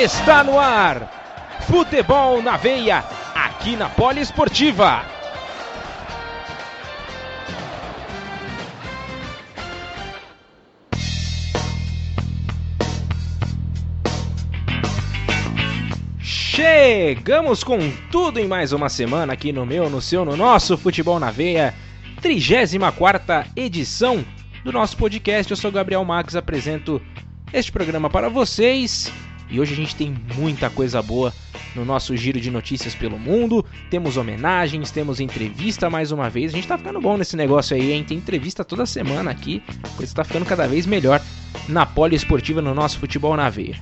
Está no ar. Futebol na veia, aqui na Poliesportiva. Chegamos com tudo em mais uma semana aqui no meu, no seu, no nosso Futebol na Veia, 34 edição do nosso podcast. Eu sou Gabriel Max, apresento este programa para vocês e hoje a gente tem muita coisa boa no nosso giro de notícias pelo mundo. Temos homenagens, temos entrevista mais uma vez. A gente tá ficando bom nesse negócio aí, hein? Tem entrevista toda semana aqui. A coisa tá ficando cada vez melhor na poliesportiva no nosso futebol na veia.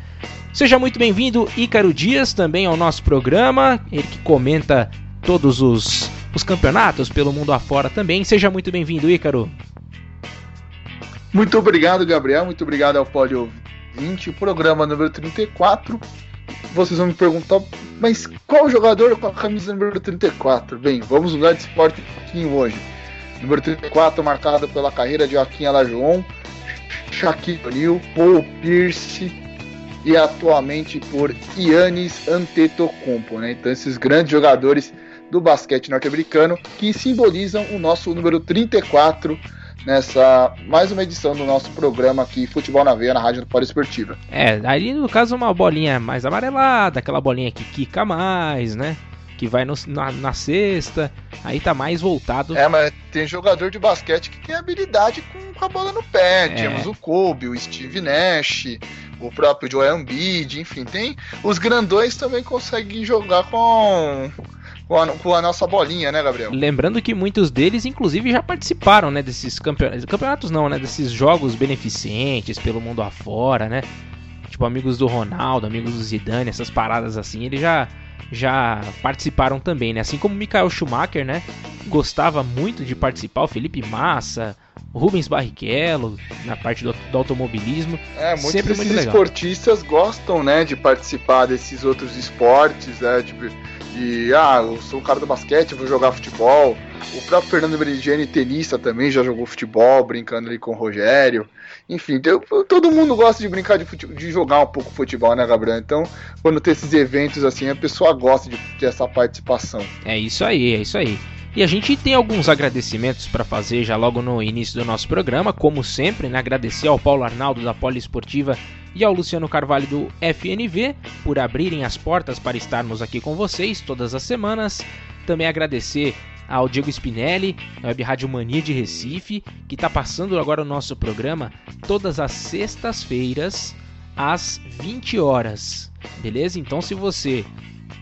Seja muito bem-vindo, Ícaro Dias, também ao nosso programa. Ele que comenta todos os, os campeonatos pelo mundo afora também. Seja muito bem-vindo, Ícaro. Muito obrigado, Gabriel. Muito obrigado ao Pódio 20, programa número 34. Vocês vão me perguntar, mas qual jogador com a camisa número 34? Bem, vamos mudar de esporte um pouquinho hoje. Número 34 marcado pela carreira de Joaquim Alajoon, Shaquille O'Neal, Paul Pierce, e atualmente por Yannis Antetokounmpo, né? Então esses grandes jogadores do basquete norte-americano que simbolizam o nosso número 34 nessa mais uma edição do nosso programa aqui Futebol na Veia na Rádio do Esportiva. É, aí no caso uma bolinha mais amarelada, aquela bolinha que quica mais, né? Que vai no, na, na cesta, aí tá mais voltado. É, mas tem jogador de basquete que tem habilidade com, com a bola no pé. É. Temos o Kobe, o Steve Nash, o próprio Joel Embiid, enfim, tem os grandões também conseguem jogar com com a, com a, nossa bolinha, né, Gabriel? Lembrando que muitos deles, inclusive, já participaram, né, desses campeonatos, campeonatos não, né, desses jogos beneficentes pelo mundo afora, né? Tipo, amigos do Ronaldo, amigos do Zidane, essas paradas assim, eles já já participaram também, né? Assim como o Michael Schumacher, né? Gostava muito de participar, o Felipe Massa, Rubens Barrichello, na parte do, do automobilismo. É, muitos Sempre desses muito esportistas gostam, né, de participar desses outros esportes, né, de, de, ah, eu sou o cara do basquete, vou jogar futebol. O próprio Fernando Meridiani, tenista, também já jogou futebol, brincando ali com o Rogério. Enfim, eu, todo mundo gosta de brincar de, futebol, de jogar um pouco futebol, né, Gabriel? Então, quando tem esses eventos assim, a pessoa gosta de ter essa participação. É isso aí, é isso aí. E a gente tem alguns agradecimentos para fazer já logo no início do nosso programa, como sempre, né? Agradecer ao Paulo Arnaldo da Poliesportiva e ao Luciano Carvalho do FNV por abrirem as portas para estarmos aqui com vocês todas as semanas. Também agradecer ao Diego Spinelli, da Web Rádio Mania de Recife, que está passando agora o nosso programa todas as sextas-feiras às 20 horas. Beleza? Então se você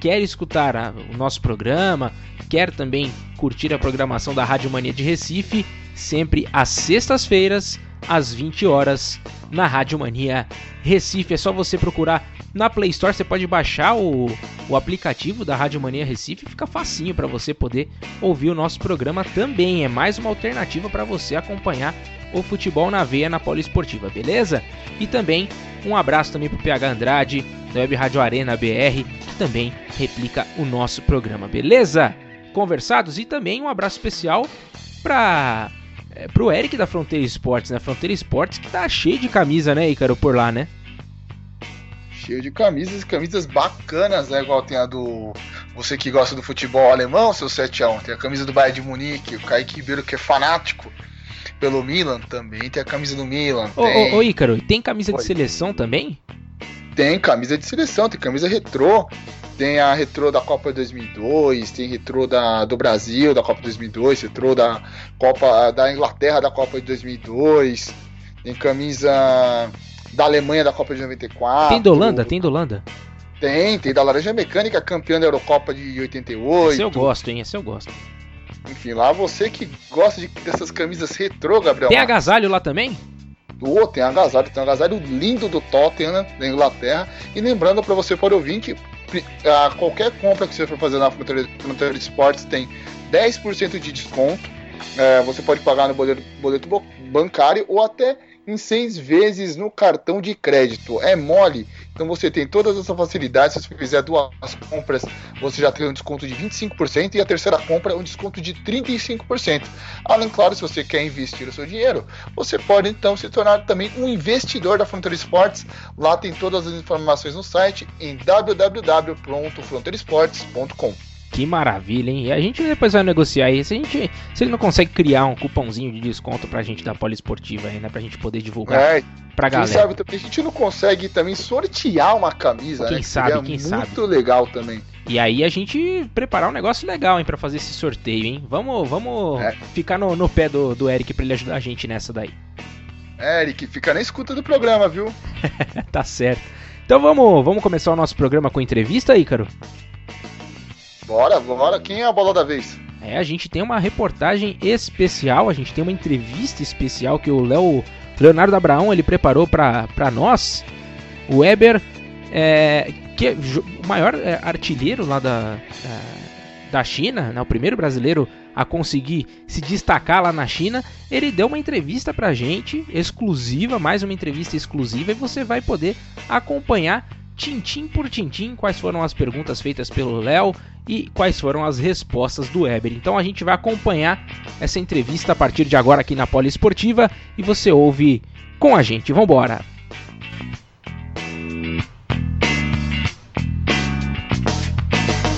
quer escutar o nosso programa, quer também curtir a programação da Rádio Mania de Recife, sempre às sextas-feiras, às 20 horas, na Rádio Mania Recife. É só você procurar na Play Store, você pode baixar o, o aplicativo da Rádio Mania Recife, fica facinho para você poder ouvir o nosso programa também. É mais uma alternativa para você acompanhar o futebol na veia na Poliesportiva, beleza? E também um abraço também pro PH Andrade, da Web Rádio Arena BR, que também replica o nosso programa, beleza? Conversados e também um abraço especial para é, pro Eric da Fronteira Esportes, né? Fronteira Esportes que tá cheio de camisa, né, Ícaro, por lá, né? Cheio de camisas, camisas bacanas, né? Igual tem a do. Você que gosta do futebol alemão, seu 7x1. Tem a camisa do Bayern de Munique, o Kaique Ribeiro que é fanático pelo Milan também. Tem a camisa do Milan. Ô, tem... ô, ô Ícaro, tem camisa de seleção também? Tem camisa de seleção, tem camisa retrô. Tem a retrô da Copa 2002, tem retrô da, do Brasil da Copa 2002, retrô da Copa da Inglaterra da Copa de 2002, tem camisa da Alemanha da Copa de 94. Tem da Holanda? Tem da Holanda? Tem, tem da Laranja Mecânica, campeã da Eurocopa de 88. Esse eu gosto, hein? Esse eu gosto. Enfim, lá você que gosta de, dessas camisas retrô, Gabriel. Tem agasalho lá também? Oh, tem agasalho, tem agasalho lindo do Tottenham da Inglaterra. E lembrando para você, para ouvinte, a qualquer compra que você for fazer na Fronteira, Fronteira Esportes tem 10% de desconto. É, você pode pagar no boleto, boleto bancário ou até em seis vezes no cartão de crédito. É mole Então você tem todas essas facilidades. Se você fizer duas compras, você já tem um desconto de 25% e a terceira compra um desconto de 35%. Além, claro, se você quer investir o seu dinheiro, você pode então se tornar também um investidor da Frontier Sports. Lá tem todas as informações no site em www.fronteiresports.com. Que maravilha, hein? E a gente depois vai negociar aí. Se, a gente, se ele não consegue criar um cupomzinho de desconto pra gente da poliesportiva aí, né? Pra gente poder divulgar é, pra galera. Quem sabe também a gente não consegue também sortear uma camisa, quem né? Sabe, quem muito sabe. Muito legal também. E aí a gente preparar um negócio legal, hein, pra fazer esse sorteio, hein? Vamos, vamos é. ficar no, no pé do, do Eric pra ele ajudar a gente nessa daí. É, Eric, fica na escuta do programa, viu? tá certo. Então vamos, vamos começar o nosso programa com entrevista, Ícaro? Bora, bora. Quem é a bola da vez? É, a gente tem uma reportagem especial, a gente tem uma entrevista especial que o Léo Leonardo Abraão ele preparou para nós. O Weber, é, que é o maior é, artilheiro lá da, da China, né, o primeiro brasileiro a conseguir se destacar lá na China, ele deu uma entrevista pra gente, exclusiva, mais uma entrevista exclusiva, e você vai poder acompanhar tintim por tintim quais foram as perguntas feitas pelo Léo e quais foram as respostas do Weber. Então a gente vai acompanhar essa entrevista a partir de agora aqui na Poliesportiva e você ouve com a gente. Vamos embora.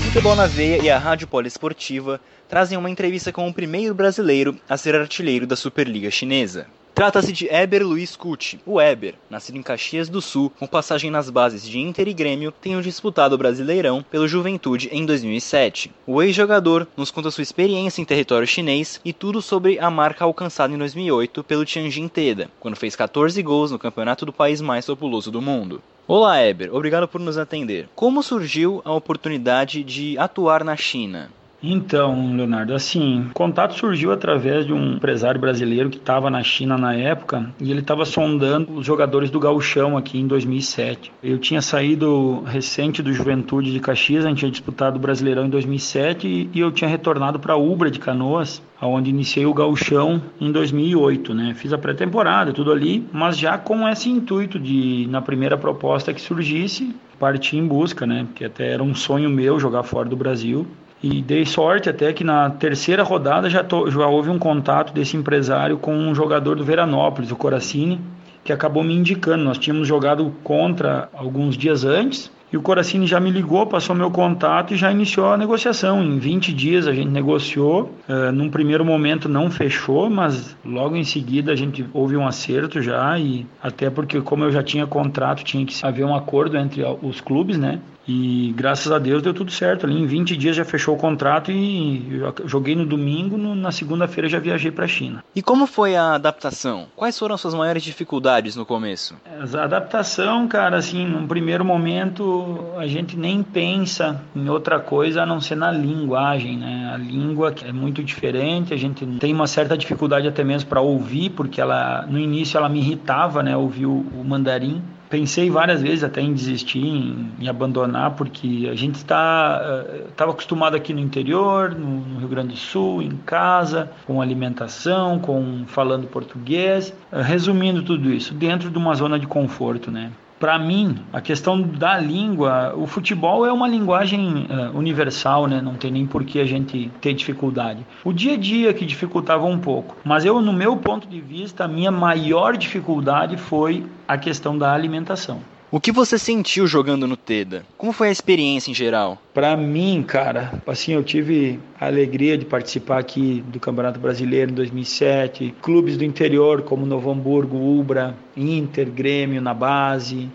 Futebol na Veia e a Rádio Poliesportiva trazem uma entrevista com o primeiro brasileiro a ser artilheiro da Superliga Chinesa. Trata-se de Eber Luiz Cucci. O Eber, nascido em Caxias do Sul, com passagem nas bases de Inter e Grêmio, tem disputado o Brasileirão pelo Juventude em 2007. O ex-jogador nos conta sua experiência em território chinês e tudo sobre a marca alcançada em 2008 pelo Tianjin Teda, quando fez 14 gols no campeonato do país mais populoso do mundo. Olá, Eber. Obrigado por nos atender. Como surgiu a oportunidade de atuar na China? Então, Leonardo, assim, o contato surgiu através de um empresário brasileiro que estava na China na época e ele estava sondando os jogadores do gauchão aqui em 2007. Eu tinha saído recente do Juventude de Caxias, a gente tinha disputado o Brasileirão em 2007 e eu tinha retornado para a Ubra de Canoas, onde iniciei o gauchão em 2008, né? Fiz a pré-temporada, tudo ali, mas já com esse intuito de, na primeira proposta que surgisse, partir em busca, né? Porque até era um sonho meu jogar fora do Brasil e dei sorte até que na terceira rodada já, já houve um contato desse empresário com um jogador do Veranópolis, o Coracini, que acabou me indicando. Nós tínhamos jogado contra alguns dias antes e o Coracini já me ligou, passou meu contato e já iniciou a negociação. Em 20 dias a gente negociou. Uh, num primeiro momento não fechou, mas logo em seguida a gente houve um acerto já. E até porque, como eu já tinha contrato, tinha que haver um acordo entre os clubes, né? E graças a Deus deu tudo certo. Ali em 20 dias já fechou o contrato e joguei no domingo, no, na segunda-feira já viajei para a China. E como foi a adaptação? Quais foram as suas maiores dificuldades no começo? A adaptação, cara, assim, num primeiro momento a gente nem pensa em outra coisa a não ser na linguagem, né? A língua é muito diferente, a gente tem uma certa dificuldade até mesmo para ouvir, porque ela no início ela me irritava, né? Ouvir o, o mandarim pensei várias vezes até em desistir, em, em abandonar, porque a gente está estava uh, acostumado aqui no interior, no, no, Rio Grande do Sul, em casa, com alimentação, com falando português, uh, resumindo tudo isso dentro de uma zona de conforto, né? Para mim, a questão da língua, o futebol é uma linguagem uh, universal, né? Não tem nem por que a gente ter dificuldade. O dia a dia que dificultava um pouco, mas eu, no meu ponto de vista, a minha maior dificuldade foi a questão da alimentação. O que você sentiu jogando no Teda? Como foi a experiência em geral? Para mim, cara, assim, eu tive a alegria de participar aqui do Campeonato Brasileiro em 2007, clubes do interior como Novo Hamburgo, Ubra, Inter, Grêmio na base,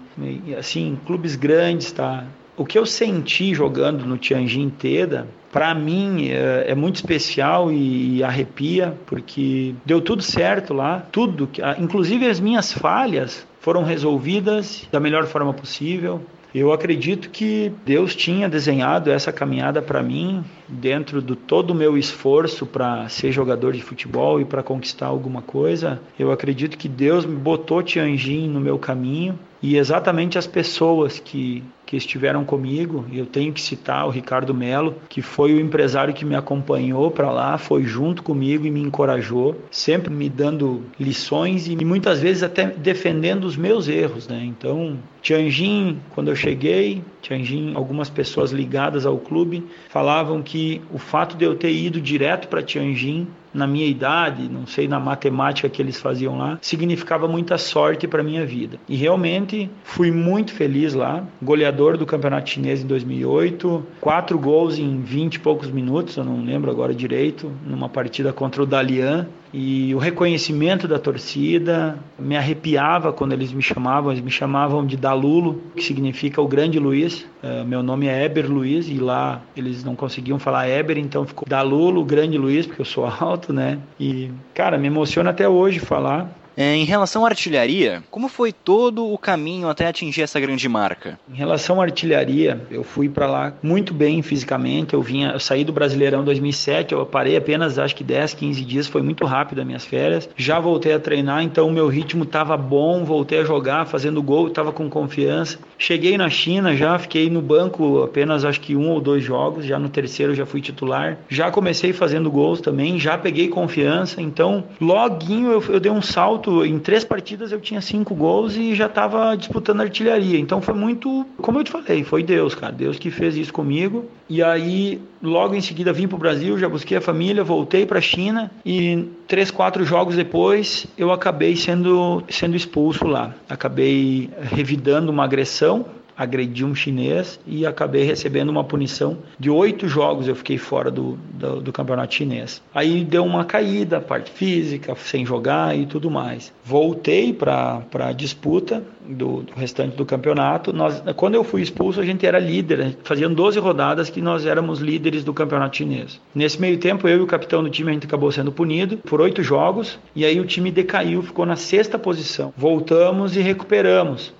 assim, clubes grandes, tá? O que eu senti jogando no Tianjin Teda, para mim é, é, muito especial e arrepia, porque deu tudo certo lá, tudo, inclusive as minhas falhas foram resolvidas da melhor forma possível. Eu acredito que Deus tinha desenhado essa caminhada para mim dentro do todo o meu esforço para ser jogador de futebol e para conquistar alguma coisa. Eu acredito que Deus me botou Tianjin no meu caminho E exatamente as pessoas que que estiveram comigo. Eu tenho que citar o Ricardo Melo, que foi o empresário que me acompanhou para lá, foi junto comigo e me encorajou, sempre me dando lições e muitas vezes até defendendo os meus erros, né? Então, Tianjin, quando eu cheguei, Tianjin, algumas pessoas ligadas ao clube falavam que o fato de eu ter ido direto para Tianjin na minha idade, não sei na matemática que eles faziam lá, significava muita sorte para minha vida. E realmente fui muito feliz lá, goleador do campeonato chinês em 2008, quatro gols em 20 e poucos minutos, eu não lembro agora direito, numa partida contra o Dalian, e o reconhecimento da torcida me arrepiava quando eles me chamavam, eles me chamavam de Dalulo, que significa o grande Luiz. Uh, meu nome é Eber Luiz e lá eles não conseguiam falar Eber, então ficou Dalulo, grande Luiz, porque eu sou alto, né? E cara, me emociona até hoje falar em relação à artilharia, como foi todo o caminho até atingir essa grande marca? Em relação à artilharia, eu fui para lá muito bem fisicamente. Eu vinha, eu saí do Brasileirão 2007, eu parei apenas acho que 10, 15 dias, foi muito rápido as minhas férias. Já voltei a treinar, então o meu ritmo estava bom, voltei a jogar, fazendo gol, estava com confiança. Cheguei na China já, fiquei no banco apenas acho que um ou dois jogos, já no terceiro já fui titular. Já comecei fazendo gols também, já peguei confiança, então loguinho eu, eu dei um salto em três partidas eu tinha cinco gols e já estava disputando artilharia. Então foi muito, como eu te falei, foi Deus, cara. Deus que fez isso comigo. E aí, logo em seguida, vim para o Brasil, já busquei a família, voltei para a China e três, quatro jogos depois eu acabei sendo, sendo expulso lá. Acabei revidando uma agressão agredi um chinês e acabei recebendo uma punição de oito jogos. Eu fiquei fora do, do, do, campeonato chinês. Aí deu uma caída, parte física, sem jogar e tudo mais. Voltei para a disputa do, do, restante do campeonato. Nós, quando eu fui expulso, a gente era líder. Faziam 12 rodadas que nós éramos líderes do campeonato chinês. Nesse meio tempo, eu e o capitão do time, a gente acabou sendo punido por oito jogos. E aí o time decaiu, ficou na sexta posição. Voltamos e recuperamos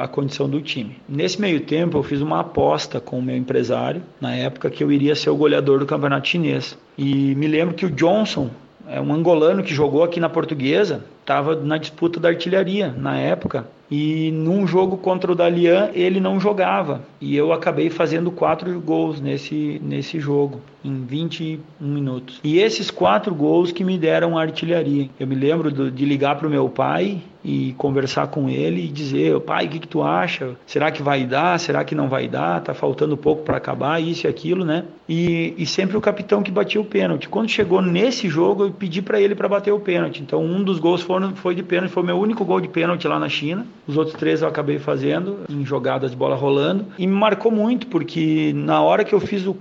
a condição do time. Nesse meio tempo, eu fiz uma aposta com o meu empresário, na época que eu iria ser o goleador do campeonato chinês. E me lembro que o Johnson, é um angolano que jogou aqui na Portuguesa, estava na disputa da artilharia na época. E num jogo contra o Dalian, ele não jogava. E eu acabei fazendo quatro gols nesse, nesse jogo, em 21 minutos. E esses quatro gols que me deram artilharia. Eu me lembro do, de ligar para o meu pai e conversar com ele e dizer: pai, o que, que tu acha? Será que vai dar? Será que não vai dar? Tá faltando pouco para acabar, isso e aquilo, né? E, e sempre o capitão que batia o pênalti. Quando chegou nesse jogo, eu pedi para ele para bater o pênalti. Então, um dos gols foi de pênalti, foi meu único gol de pênalti lá na China. Os outros três eu acabei fazendo em jogadas de bola rolando. E me marcou muito, porque na hora que eu fiz o.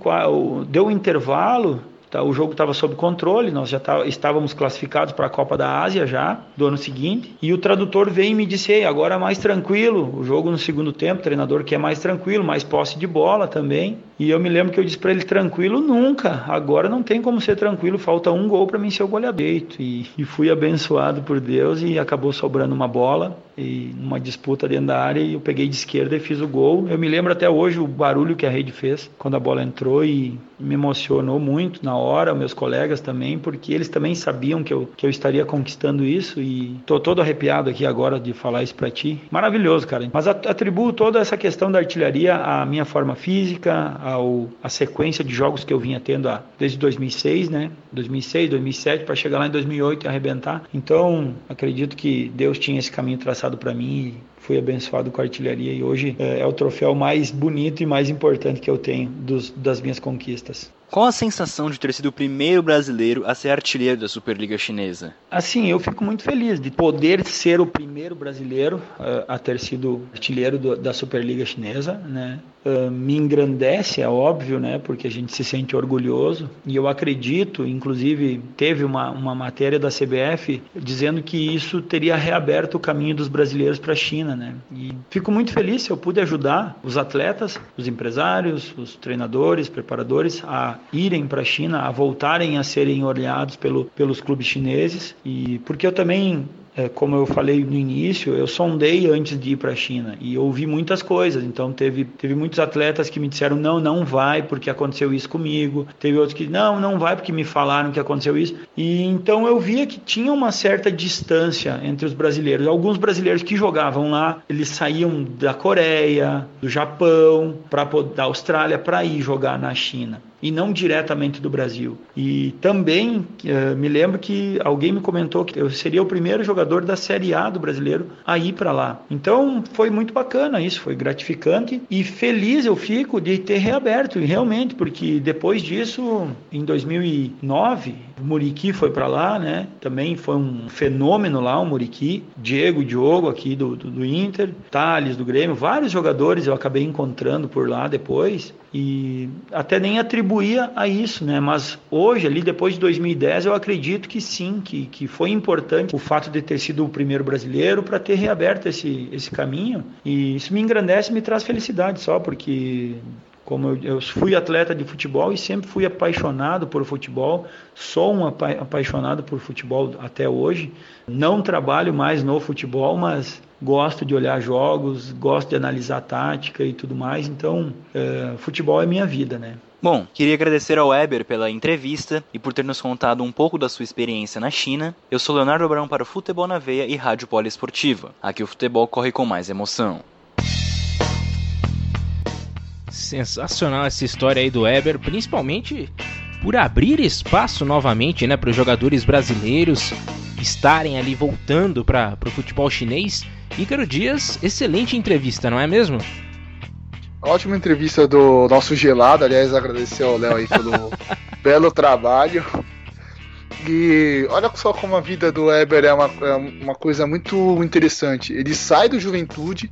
Deu o intervalo, Tá, o jogo estava sob controle, nós já tá, estávamos classificados para a Copa da Ásia já do ano seguinte. E o tradutor veio e me disse: Ei, agora é mais tranquilo. O jogo no segundo tempo, o treinador quer mais tranquilo, mais posse de bola também. E eu me lembro que eu disse para ele: tranquilo nunca. Agora não tem como ser tranquilo, falta um gol para mim ser o goleador. E, e fui abençoado por Deus e acabou sobrando uma bola e numa disputa dentro da área e eu peguei de esquerda e fiz o gol. Eu me lembro até hoje o barulho que a rede fez quando a bola entrou e me emocionou muito na hora, meus colegas também, porque eles também sabiam que eu, que eu estaria conquistando isso e tô todo arrepiado aqui agora de falar isso para ti. Maravilhoso, cara. Mas atribuo toda essa questão da artilharia à minha forma física, ao a sequência de jogos que eu vinha tendo a, desde 2006, né? 2006, 2007 para chegar lá em 2008 e arrebentar. Então, acredito que Deus tinha esse caminho traçado para mim fui abençoado com a artilharia e hoje é, é, o troféu mais bonito e mais importante que eu tenho dos, das minhas conquistas. Qual a sensação de ter sido o primeiro brasileiro a ser artilheiro da Superliga Chinesa? Assim, eu fico muito feliz de poder ser o primeiro brasileiro uh, a ter sido artilheiro do, da Superliga Chinesa, né? Uh, me engrandece, é óbvio, né? Porque a gente se sente orgulhoso e eu acredito, inclusive teve uma, uma matéria da CBF dizendo que isso teria reaberto o caminho dos brasileiros para a China, né? E fico muito feliz se eu pude ajudar os atletas, os empresários, os treinadores, preparadores a irem para a China, a voltarem a serem olhados pelo, pelos clubes chineses e porque eu também como eu falei no início, eu sondei antes de ir para a China e ouvi muitas coisas. Então teve, teve muitos atletas que me disseram não, não vai porque aconteceu isso comigo. Teve outros que não, não vai porque me falaram que aconteceu isso. E então eu via que tinha uma certa distância entre os brasileiros. Alguns brasileiros que jogavam lá, eles saíam da Coreia, do Japão, para da Austrália para ir jogar na China e não diretamente do Brasil. E também uh, me lembro que alguém me comentou que eu seria o primeiro jogador da Série A do brasileiro a ir para lá. Então foi muito bacana isso, foi gratificante e feliz eu fico de ter reaberto, realmente, porque depois disso, em 2009, o Muriqui foi para lá, né? Também foi um fenômeno lá, o Muriqui. Diego, Diogo aqui do, do, do Inter, Thales do Grêmio, vários jogadores eu acabei encontrando por lá depois e até nem atribuía a isso, né? Mas hoje, ali depois de 2010, eu acredito que sim, que, que foi importante o fato de ter sido o primeiro brasileiro para ter reaberto esse, esse caminho. E isso me engrandece e me traz felicidade só, porque como eu, eu, fui atleta de futebol e sempre fui apaixonado por futebol, sou um apa apaixonado por futebol até hoje. Não trabalho mais no futebol, mas gosto de olhar jogos, gosto de analisar tática e tudo mais. Então, é, futebol é minha vida, né? Bom, queria agradecer ao Weber pela entrevista e por ter nos contado um pouco da sua experiência na China. Eu sou Leonardo Abrão para o Futebol na Veia e Rádio Poliesportiva. Aqui o futebol corre com mais emoção. Sensacional essa história aí do Weber, principalmente por abrir espaço novamente né, para os jogadores brasileiros estarem ali voltando para o futebol chinês. Ícaro Dias, excelente entrevista, não é mesmo? Ótima entrevista do nosso gelado, aliás, agradecer ao Léo aí pelo belo trabalho. E olha só como a vida do Weber é uma, é uma coisa muito interessante. Ele sai do Juventude,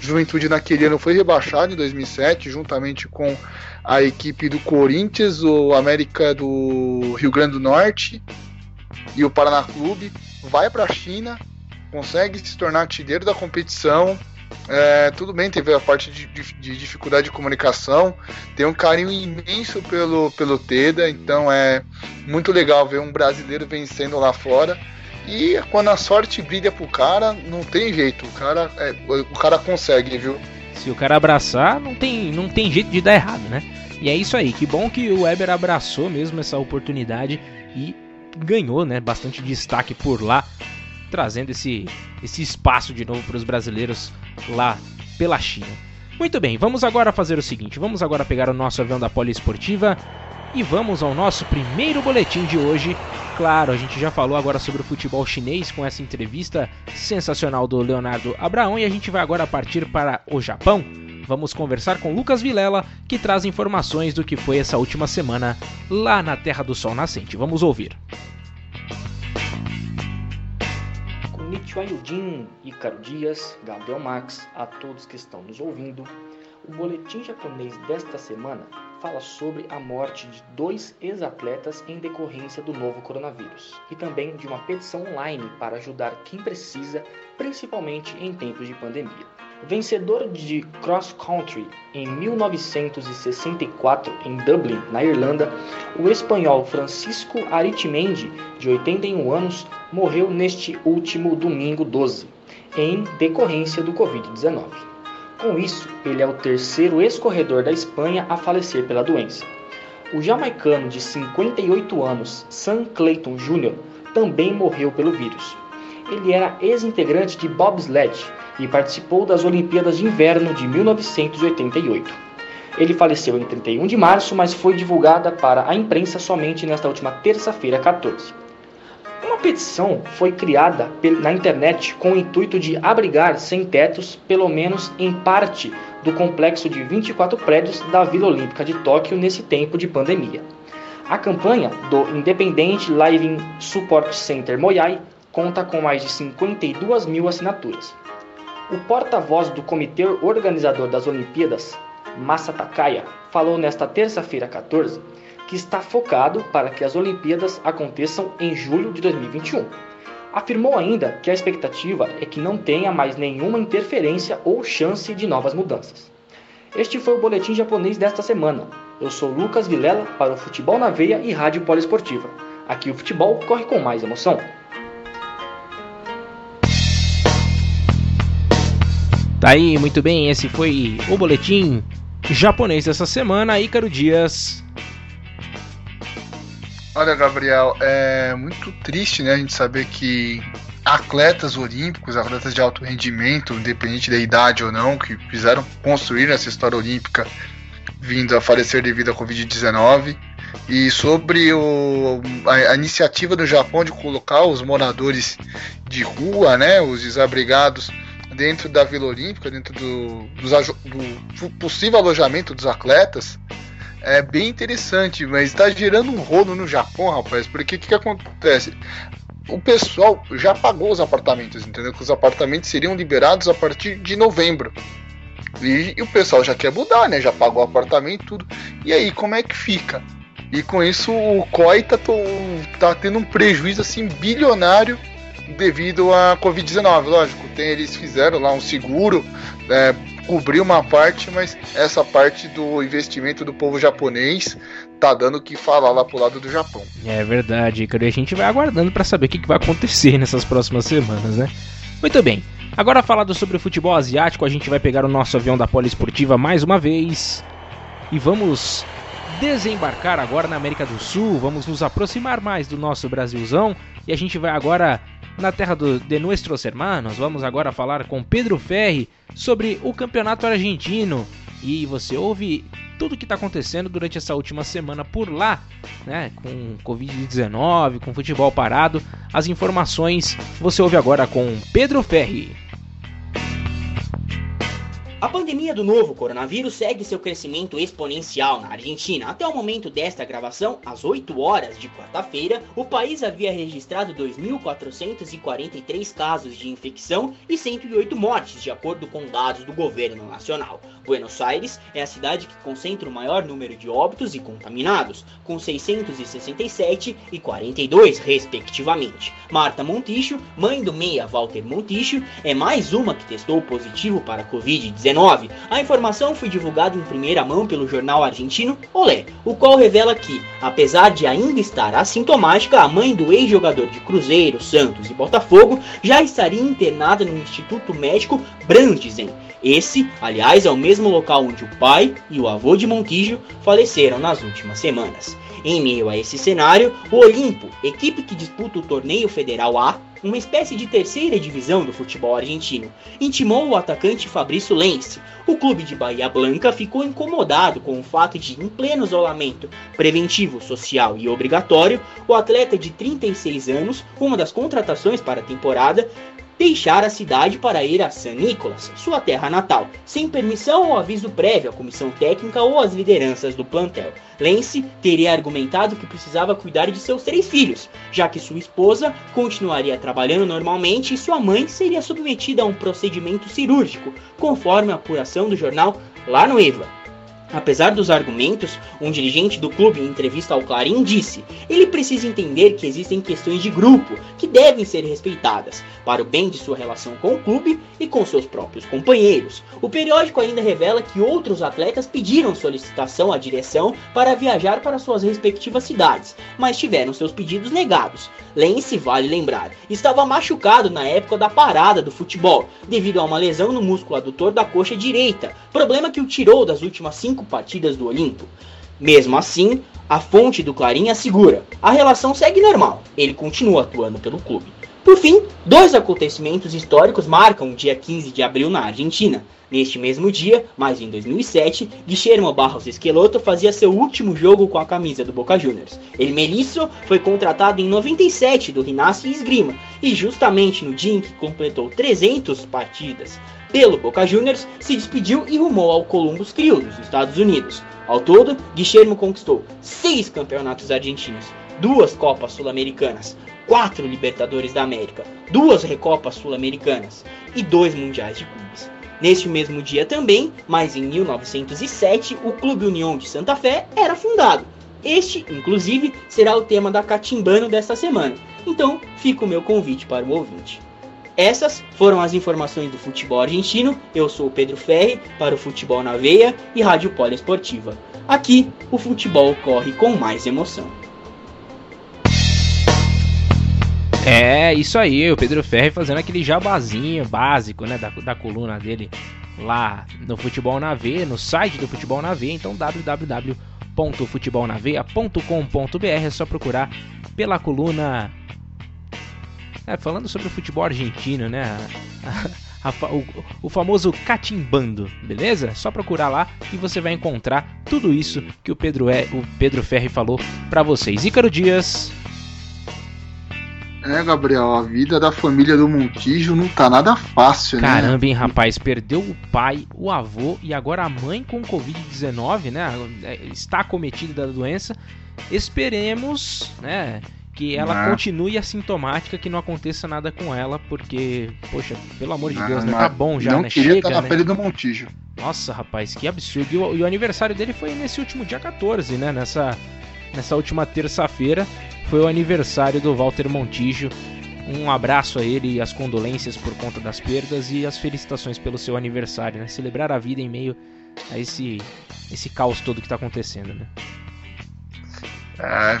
Juventude naquele ano foi rebaixado em 2007, juntamente com a equipe do Corinthians, o América do Rio Grande do Norte e o Paraná Clube. Vai para a China, consegue se tornar artilheiro da competição. É, tudo bem, teve a parte de, de, de, dificuldade de comunicação, tem um carinho imenso pelo, pelo Teda, então é muito legal ver um brasileiro vencendo lá fora. E quando a sorte brilha pro cara, não tem jeito. O cara, é, o cara consegue, viu? Se o cara abraçar, não tem, não tem jeito de dar errado, né? E é isso aí. Que bom que o Weber abraçou mesmo essa oportunidade e ganhou, né? Bastante destaque por lá, trazendo esse, esse espaço de novo para os brasileiros lá pela China. Muito bem, vamos agora fazer o seguinte: vamos agora pegar o nosso avião da Poliesportiva e vamos ao nosso primeiro boletim de hoje. Claro, a gente já falou agora sobre o futebol chinês com essa entrevista sensacional do Leonardo Abraão e a gente vai agora partir para o Japão. Vamos conversar com Lucas Vilela, que traz informações do que foi essa última semana lá na Terra do Sol Nascente. Vamos ouvir. Konnichiwa Yudin, Ícaro Dias, Gabriel Max, a todos que estão nos ouvindo. O boletim japonês desta semana fala sobre a morte de dois ex-atletas em decorrência do novo coronavírus e também de uma petição online para ajudar quem precisa, principalmente em tempos de pandemia. Vencedor de cross country em 1964 em Dublin, na Irlanda, o espanhol Francisco Aritmendi, de 81 anos, morreu neste último domingo 12, em decorrência do Covid-19. Com isso, ele é o terceiro ex-corredor da Espanha a falecer pela doença. O jamaicano de 58 anos, Sam Clayton Jr., também morreu pelo vírus. Ele era ex-integrante de bobsled e participou das Olimpíadas de Inverno de 1988. Ele faleceu em 31 de março, mas foi divulgada para a imprensa somente nesta última terça-feira, 14. Uma petição foi criada na internet com o intuito de abrigar sem-tetos, pelo menos em parte, do complexo de 24 prédios da Vila Olímpica de Tóquio nesse tempo de pandemia. A campanha do Independent Living Support Center Moyai conta com mais de 52 mil assinaturas. O porta-voz do comitê organizador das Olimpíadas, Masa Takaya, falou nesta terça-feira 14 que está focado para que as Olimpíadas aconteçam em julho de 2021. Afirmou ainda que a expectativa é que não tenha mais nenhuma interferência ou chance de novas mudanças. Este foi o boletim japonês desta semana. Eu sou Lucas Vilela para o Futebol na Veia e Rádio Poliesportiva. Aqui o futebol corre com mais emoção. Tá aí, muito bem, esse foi o boletim japonês dessa semana. Ícaro Dias. Olha, Gabriel, é muito triste, né, a gente saber que atletas olímpicos, atletas de alto rendimento, independente da idade ou não, que fizeram construir essa história olímpica, vindo a falecer devido à Covid-19. E sobre o, a, a, iniciativa do Japão de colocar os moradores de rua, né, os desabrigados, dentro da Vila Olímpica, dentro do, do possível alojamento dos atletas, é bem interessante, mas está gerando um rolo no Japão, rapaz, porque o que, que acontece? O pessoal já pagou os apartamentos, entendeu? Que os apartamentos seriam liberados a partir de novembro. E, e, o pessoal já quer mudar, né? Já pagou o apartamento e tudo. E aí, como é que fica? E com isso o COI tá, tá tendo um prejuízo assim bilionário devido à Covid-19. Lógico, tem, eles fizeram lá um seguro, é, cobriu uma parte, mas essa parte do investimento do povo japonês tá dando o que falar lá pro lado do Japão. É verdade, cara. E a gente vai aguardando para saber o que, que vai acontecer nessas próximas semanas, né? Muito bem. Agora falado sobre o futebol asiático, a gente vai pegar o nosso avião da Poliesportiva mais uma vez e vamos desembarcar agora na América do Sul, vamos nos aproximar mais do nosso Brasilzão e a gente vai agora na terra do, de nuestros hermanos. Vamos agora falar com Pedro Ferri sobre o campeonato argentino e você ouve tudo o que está acontecendo durante essa última semana por lá, né? Com Covid-19, com futebol parado. As informações você ouve agora com Pedro Ferri. A pandemia do novo coronavírus segue seu crescimento exponencial na Argentina. Até o momento desta gravação, às 8 horas de quarta-feira, o país havia registrado 2.443 casos de infecção e 108 mortes, de acordo com dados do governo nacional. Buenos Aires é a cidade que concentra o maior número de óbitos e contaminados, com 667 e 42, respectivamente. Marta Montijo, mãe do meia Walter Montijo, é mais uma que testou positivo para a Covid-19 a informação foi divulgada em primeira mão pelo jornal argentino Olé, o qual revela que, apesar de ainda estar assintomática, a mãe do ex-jogador de Cruzeiro, Santos e Botafogo já estaria internada no Instituto Médico Brandisen. Esse, aliás, é o mesmo local onde o pai e o avô de Montijo faleceram nas últimas semanas. Em meio a esse cenário, o Olimpo, equipe que disputa o torneio federal A, uma espécie de terceira divisão do futebol argentino, intimou o atacante Fabrício Lense. O clube de Bahia Blanca ficou incomodado com o fato de, em pleno isolamento preventivo, social e obrigatório, o atleta de 36 anos, uma das contratações para a temporada, deixar a cidade para ir a San Nicolas, sua terra natal, sem permissão ou aviso prévio à comissão técnica ou às lideranças do plantel. Lance teria argumentado que precisava cuidar de seus três filhos, já que sua esposa continuaria trabalhando normalmente e sua mãe seria submetida a um procedimento cirúrgico, conforme a apuração do jornal La Nueva. Apesar dos argumentos, um dirigente do clube em entrevista ao Clarim disse: ele precisa entender que existem questões de grupo que devem ser respeitadas, para o bem de sua relação com o clube e com seus próprios companheiros. O periódico ainda revela que outros atletas pediram solicitação à direção para viajar para suas respectivas cidades, mas tiveram seus pedidos negados. Lance, vale lembrar, estava machucado na época da parada do futebol, devido a uma lesão no músculo adutor da coxa direita, problema que o tirou das últimas cinco partidas do Olimpo. Mesmo assim, a fonte do Clarim assegura: a relação segue normal, ele continua atuando pelo clube. Por fim, dois acontecimentos históricos marcam o dia 15 de abril na Argentina. Neste mesmo dia, mas em 2007, Guillermo Barros Esqueloto fazia seu último jogo com a camisa do Boca Juniors. El Melisso foi contratado em 97 do Rinassi Esgrima e justamente no dia em que completou 300 partidas pelo Boca Juniors, se despediu e rumou ao Columbus Crew, nos Estados Unidos. Ao todo, Guilherme conquistou seis campeonatos argentinos, duas Copas Sul-Americanas, quatro Libertadores da América, duas Recopas Sul-Americanas e dois Mundiais de Clubes. Neste mesmo dia também, mas em 1907, o Clube União de Santa Fé era fundado. Este, inclusive, será o tema da Catimbano desta semana. Então, fica o meu convite para o ouvinte. Essas foram as informações do futebol argentino. Eu sou o Pedro Ferri para o Futebol na Veia e Rádio Poliesportiva. Aqui, o futebol corre com mais emoção. É, isso aí, o Pedro Ferri fazendo aquele jabazinho básico, né, da, da coluna dele lá no Futebol na V, no site do Futebol na V, então www.futebolnaveia.com.br é só procurar pela coluna é, falando sobre o futebol argentino, né? A, a, o, o, famoso catimbando, beleza? Só procurar lá e você vai encontrar tudo isso que o Pedro, é, o Pedro Ferri falou para vocês. Ícaro Dias. É, Gabriel, a vida da família do Montijo não tá nada fácil, Caramba, né? Caramba, hein, rapaz, perdeu o pai, o avô e agora a mãe com Covid-19, né? É, está acometida da doença. Esperemos, né? Que ela ah. continue assintomática, que não aconteça nada com ela, porque, poxa, pelo amor de Deus, né? Tá bom já, não né? Queria Chega, estar na né? pele do Montijo. Nossa, rapaz, que absurdo. E o, e o, aniversário dele foi nesse último dia 14, né? Nessa, nessa última terça-feira foi o aniversário do Walter Montijo. Um abraço a ele e as condolências por conta das perdas e as felicitações pelo seu aniversário, né? Celebrar a vida em meio a esse, esse caos todo que tá acontecendo, né? É,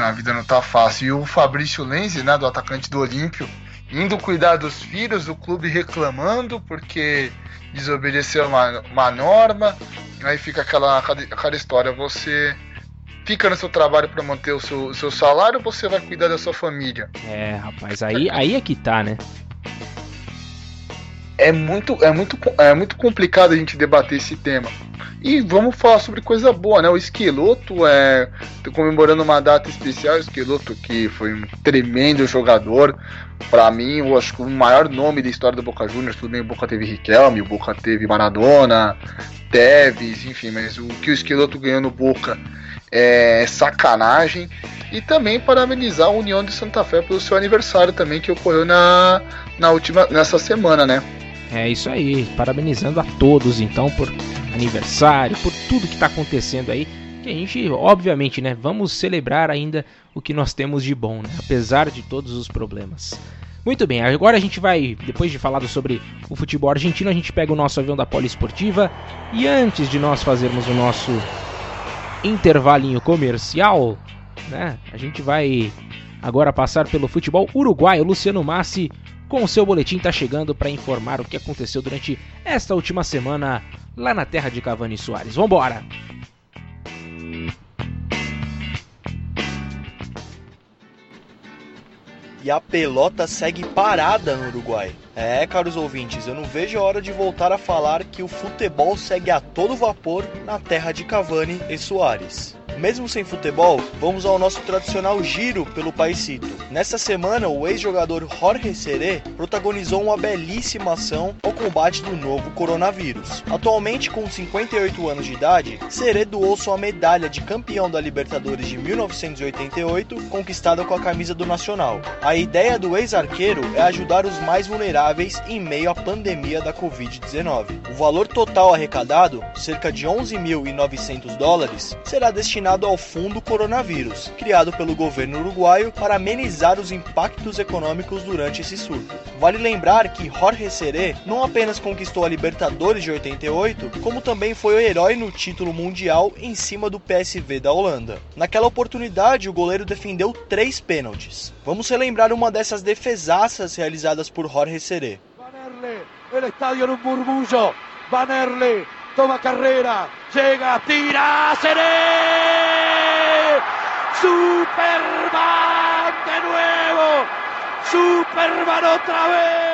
a vida não tá fácil. E o Fabrício Lenzi, né, do atacante do Olímpio, indo cuidar dos filhos, o clube reclamando porque desobedeceu uma, uma norma. Aí fica aquela, aquela história: você fica no seu trabalho para manter o seu, o seu salário ou você vai cuidar da sua família? É, rapaz, aí, aí é que tá, né? É muito, é, muito, é muito complicado a gente debater esse tema. E vamos falar sobre coisa boa, né? O Esqueloto é comemorando uma data especial. O Esqueloto, que foi um tremendo jogador. Para mim, eu acho que o maior nome da história do Boca Juniors. Tudo bem, o Boca teve Riquelme, o Boca teve Maradona, Tevez, enfim. Mas o que o Esqueloto ganhou no Boca é sacanagem. E também parabenizar a União de Santa Fé pelo seu aniversário também, que ocorreu na, na última, nessa semana, né? É isso aí, parabenizando a todos então por aniversário, por tudo que está acontecendo aí. Que a gente, obviamente, né, vamos celebrar ainda o que nós temos de bom, né, apesar de todos os problemas. Muito bem, agora a gente vai, depois de falar sobre o futebol argentino, a gente pega o nosso avião da Poliesportiva e antes de nós fazermos o nosso intervalinho comercial, né, a gente vai agora passar pelo futebol uruguaio. Luciano Massi com seu boletim está chegando para informar o que aconteceu durante esta última semana lá na terra de Cavani Soares. Vambora! E a pelota segue parada no Uruguai. É, caros ouvintes, eu não vejo a hora de voltar a falar que o futebol segue a todo vapor na terra de Cavani e Soares. Mesmo sem futebol, vamos ao nosso tradicional giro pelo Paisito. Nesta semana, o ex-jogador Jorge Seré protagonizou uma belíssima ação ao combate do novo coronavírus. Atualmente com 58 anos de idade, Seré doou sua medalha de campeão da Libertadores de 1988, conquistada com a camisa do Nacional. A ideia do ex-arqueiro é ajudar os mais vulneráveis em meio à pandemia da Covid-19. O valor total arrecadado, cerca de 11.900 dólares, será destinado destinado ao Fundo Coronavírus, criado pelo governo uruguaio para amenizar os impactos econômicos durante esse surto. Vale lembrar que Jorge Seré não apenas conquistou a Libertadores de 88, como também foi o herói no título mundial em cima do PSV da Holanda. Naquela oportunidade, o goleiro defendeu três pênaltis. Vamos relembrar uma dessas defesaças realizadas por Jorge Seré. El estadio no murmullo. Vanerle toma carrera, llega, tira, Seré. Superman de nuevo, Superman otra vez.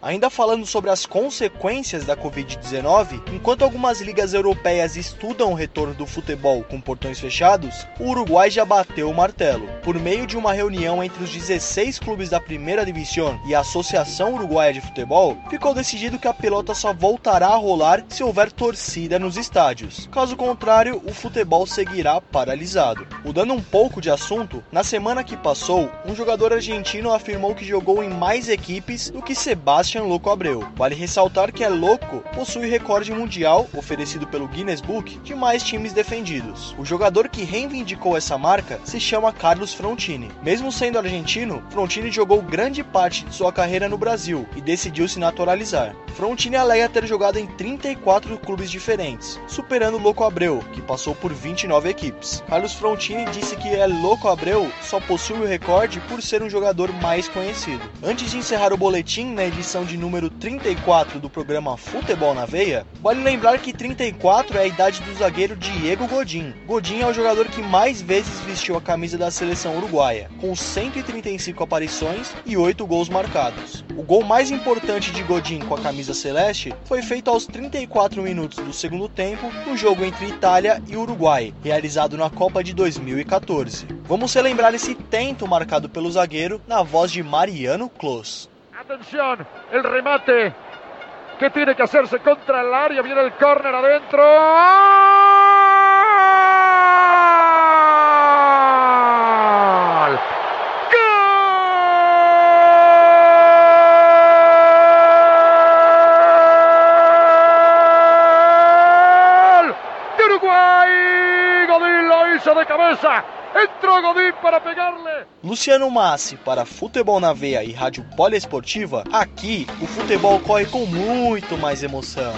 Ainda falando sobre as consequências da Covid-19, enquanto algumas ligas europeias estudam o retorno do futebol com portões fechados, o Uruguai já bateu o martelo. Por meio de uma reunião entre os 16 clubes da Primeira Divisão e a Associação Uruguaia de Futebol, ficou decidido que a pelota só voltará a rolar se houver torcida nos estádios. Caso contrário, o futebol seguirá paralisado. Mudando um pouco de assunto, na semana que passou, um jogador argentino afirmou que jogou em mais equipes do que Sebastião Sebastian Louco Abreu. Vale ressaltar que é Louco possui recorde mundial, oferecido pelo Guinness Book, de mais times defendidos. O jogador que reivindicou essa marca se chama Carlos Frontini. Mesmo sendo argentino, Frontini jogou grande parte de sua carreira no Brasil e decidiu se naturalizar. Frontini alega ter jogado em 34 clubes diferentes, superando Louco Abreu, que passou por 29 equipes. Carlos Frontini disse que é Louco Abreu só possui o recorde por ser um jogador mais conhecido. Antes de encerrar o boletim na edição edição de número 34 do programa Futebol na Veia, vale lembrar que 34 é a idade do zagueiro Diego Godin. Godin é o jogador que mais vezes vestiu a camisa da seleção uruguaia, com 135 aparições e 8 gols marcados. O gol mais importante de Godin com a camisa celeste foi feito aos 34 minutos do segundo tempo no jogo entre Itália e Uruguai, realizado na Copa de 2014. Vamos relembrar esse tento marcado pelo zagueiro na voz de Mariano Clos. Atención, el remate que tiene que hacerse contra el área, viene el córner adentro. ¡Gol! ¡Gol! ¡De Uruguay! Godín lo hizo de cabeza. Entró Godín para pegarle. Luciano Massi para Futebol na Veia e Rádio Poliesportiva, aqui o futebol corre com muito mais emoção.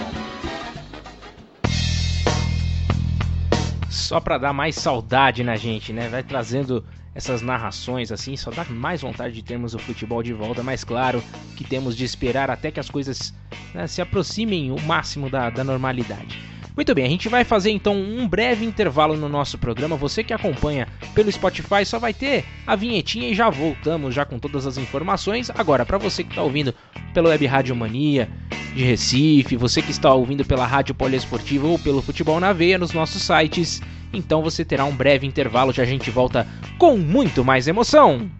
Só pra dar mais saudade na gente, né? Vai trazendo essas narrações assim, só dá mais vontade de termos o futebol de volta, mas claro que temos de esperar até que as coisas né, se aproximem o máximo da, da normalidade. Muito bem, a gente vai fazer então um breve intervalo no nosso programa. Você que acompanha pelo Spotify só vai ter a vinhetinha e já voltamos já com todas as informações. Agora, para você que está ouvindo pelo Web Rádio Mania de Recife, você que está ouvindo pela Rádio Poliesportiva ou pelo Futebol na Veia nos nossos sites, então você terá um breve intervalo já a gente volta com muito mais emoção.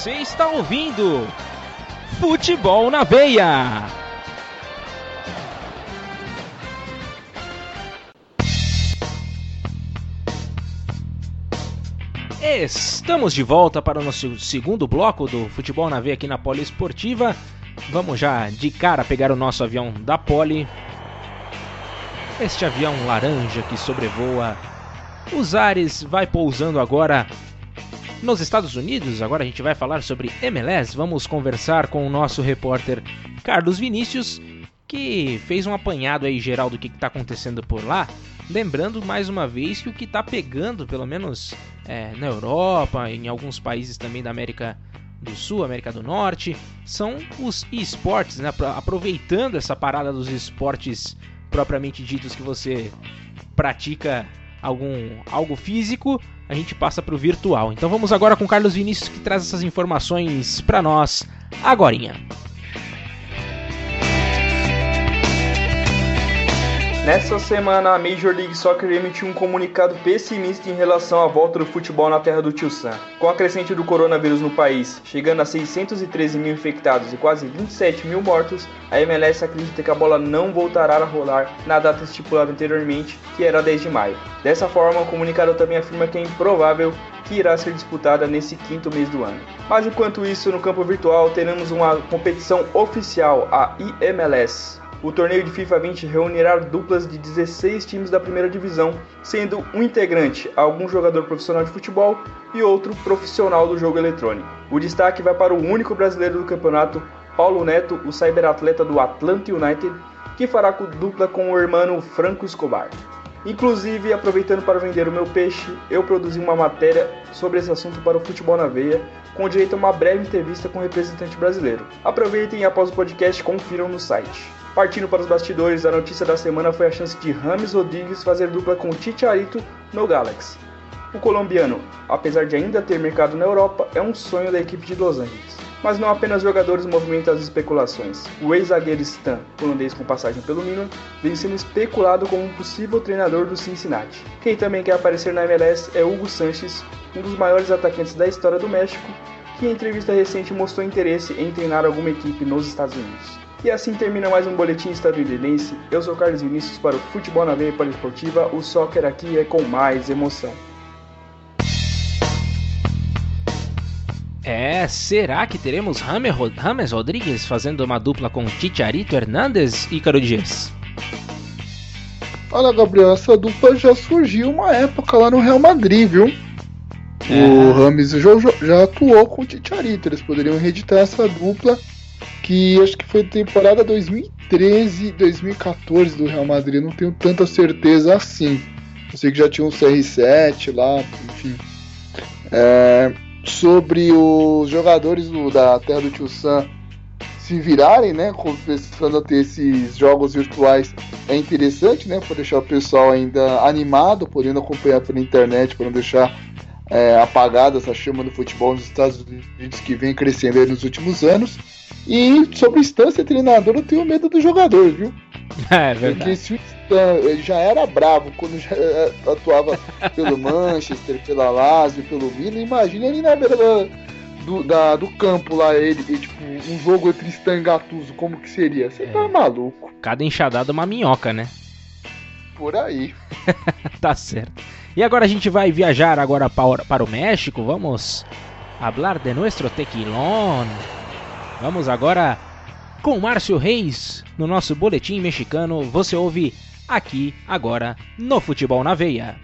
Você está ouvindo Futebol na Veia. Estamos de volta para o nosso segundo bloco do Futebol na Veia aqui na Poliesportiva. Vamos já de cara pegar o nosso avião da Poli. Este avião laranja que sobrevoa os ares vai pousando agora nos Estados Unidos. Agora a gente vai falar sobre MLS. Vamos conversar com o nosso repórter Carlos Vinícius, que fez um apanhado aí geral do que está acontecendo por lá. Lembrando mais uma vez que o que está pegando, pelo menos é, na Europa, em alguns países também da América do Sul, América do Norte, são os esportes, né? Aproveitando essa parada dos esportes propriamente ditos que você pratica algum algo físico, a gente passa para o virtual. Então vamos agora com Carlos Vinícius que traz essas informações para nós agorinha. Nessa semana, a Major League Soccer emitiu um comunicado pessimista em relação à volta do futebol na terra do Tio Sam. Com a crescente do coronavírus no país, chegando a 613 mil infectados e quase 27 mil mortos, a MLS acredita que a bola não voltará a rolar na data estipulada anteriormente, que era 10 de maio. Dessa forma, o comunicado também afirma que é improvável que irá ser disputada nesse quinto mês do ano. Mas enquanto isso, no campo virtual, teremos uma competição oficial, a IMLS, o torneio de FIFA 20 reunirá duplas de 16 times da primeira divisão, sendo um integrante algum jogador profissional de futebol e outro profissional do jogo eletrônico. O destaque vai para o único brasileiro do campeonato, Paulo Neto, o cyberatleta do Atlanta United, que fará dupla com o irmão Franco Escobar. Inclusive, aproveitando para vender o meu peixe, eu produzi uma matéria sobre esse assunto para o Futebol na Veia, com direito a uma breve entrevista com o representante brasileiro. Aproveitem e após o podcast confiram no site. Partindo para os bastidores, a notícia da semana foi a chance de Rames Rodrigues fazer dupla com Chicharito no Galaxy. O colombiano, apesar de ainda ter mercado na Europa, é um sonho da equipe de Los Angeles. Mas não apenas jogadores movimentam as especulações. O ex-zagueiro Stan, holandês com passagem pelo Milan, vem sendo especulado como um possível treinador do Cincinnati. Quem também quer aparecer na MLS é Hugo Sanches, um dos maiores atacantes da história do México, que em entrevista recente mostrou interesse em treinar alguma equipe nos Estados Unidos. E assim termina mais um boletim estadunidense. Eu sou Carlos Vinícius para o Futebol na Veia Poliesportiva. O soccer aqui é com mais emoção. É, será que teremos James Rodrigues fazendo uma dupla com Chicharito Hernandes e Caro Dias? Olha, Gabriel, essa dupla já surgiu uma época lá no Real Madrid, viu? É. O Rames já, já atuou com o Chicharito. Eles poderiam reeditar essa dupla que acho que foi temporada 2013 2013, 2014 do Real Madrid, não tenho tanta certeza assim. Eu sei que já tinha um CR7 lá, enfim. É, sobre os jogadores do, da Terra do Tio Sam se virarem, né? Começando a ter esses jogos virtuais é interessante, né? Para deixar o pessoal ainda animado, podendo acompanhar pela internet, para não deixar é, apagada essa chama do futebol nos Estados Unidos que vem crescendo nos últimos anos. E sobre instância treinador, eu tenho medo do jogador, viu? É verdade. Porque se ele já era bravo quando já é, atuava pelo Manchester, pela Lazio, pelo Milan. Imagina ele na beira do, da, do campo lá, ele, e, tipo, um jogo entre Stan e Gattuso, como que seria? Você é. tá maluco. Cada enxadada uma minhoca, né? Por aí. tá certo. E agora a gente vai viajar agora para, para o México. Vamos falar de nosso tequilón. Vamos agora com Márcio Reis no nosso boletim mexicano. Você ouve aqui agora no Futebol na Veia.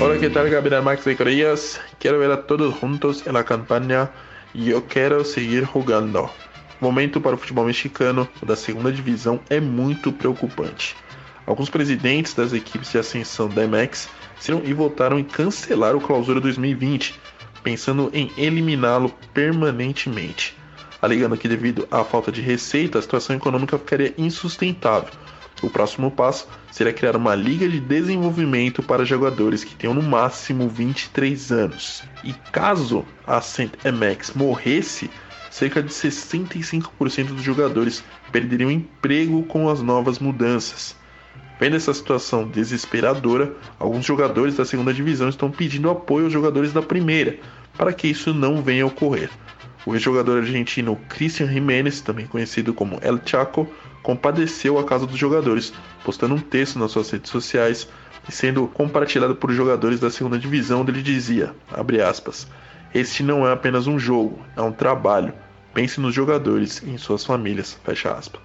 Hola, ¿qué tal? Gabriel Max de Corellas. Quiero ver a todos juntos en la campaña Yo Quiero Seguir Jugando. O momento para o futebol mexicano da segunda divisão é muito preocupante. Alguns presidentes das equipes de ascensão da MX serão e votaram em cancelar o Clausura 2020, pensando em eliminá-lo permanentemente, alegando que devido à falta de receita a situação econômica ficaria insustentável o próximo passo seria criar uma liga de desenvolvimento para jogadores que tenham no máximo 23 anos. E caso a Saint MX morresse, cerca de 65% dos jogadores perderiam emprego com as novas mudanças. Vendo essa situação desesperadora, alguns jogadores da segunda divisão estão pedindo apoio aos jogadores da primeira, para que isso não venha a ocorrer. O ex-jogador argentino Christian Jiménez, também conhecido como El Chaco, compadeceu a casa dos jogadores, postando um texto nas suas redes sociais e sendo compartilhado por jogadores da segunda divisão, onde ele dizia, aspas, este não é apenas um jogo, é um trabalho. Pense nos jogadores e em suas famílias, fecha aspas.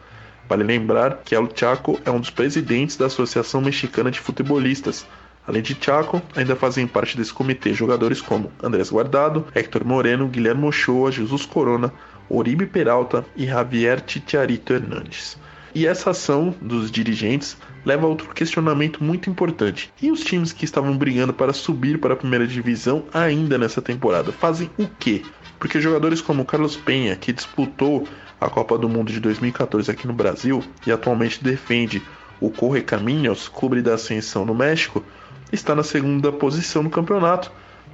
Vale lembrar que El Chaco é um dos presidentes da Associação Mexicana de Futebolistas, Além de Chaco, ainda fazem parte desse comitê jogadores como Andrés Guardado, Héctor Moreno, Guilherme Ochoa, Jesus Corona, Oribe Peralta e Javier Titiarito Hernandes. E essa ação dos dirigentes leva a outro questionamento muito importante. E os times que estavam brigando para subir para a primeira divisão ainda nessa temporada fazem o quê? Porque jogadores como Carlos Penha, que disputou a Copa do Mundo de 2014 aqui no Brasil e atualmente defende o Correcaminos, clube da ascensão no México, está na segunda posição no campeonato.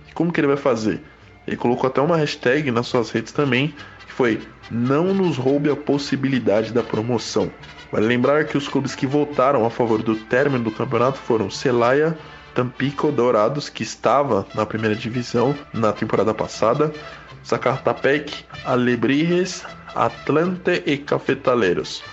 E como que ele vai fazer? Ele colocou até uma hashtag nas suas redes também, que foi Não nos roube a possibilidade da promoção. Vale lembrar que os clubes que votaram a favor do término do campeonato foram Celaya, Tampico Dourados, que estava na primeira divisão na temporada passada, Zacatepec, Alebrijes, Atlante e Cafetaleiros.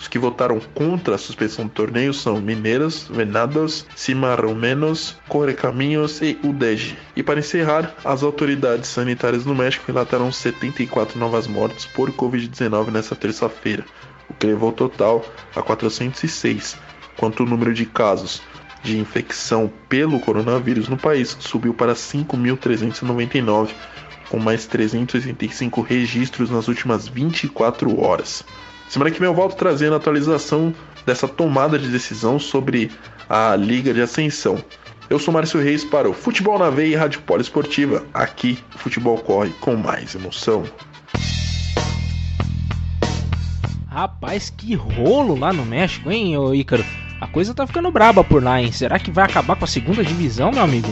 Os que votaram contra a suspensão do torneio são Mineiros, Venados, Cimarromenos, Correcaminhos e UDEG. E para encerrar, as autoridades sanitárias no México relataram 74 novas mortes por Covid-19 nesta terça-feira, o que levou o total a 406, quanto o número de casos de infecção pelo coronavírus no país subiu para 5.399, com mais 385 registros nas últimas 24 horas. Semana que vem eu volto trazendo a atualização dessa tomada de decisão sobre a Liga de Ascensão. Eu sou Márcio Reis para o Futebol na Veia e Rádio Poliesportiva. Aqui o futebol corre com mais emoção. Rapaz, que rolo lá no México, hein, Ícaro? A coisa tá ficando braba por lá, hein? Será que vai acabar com a segunda divisão, meu amigo?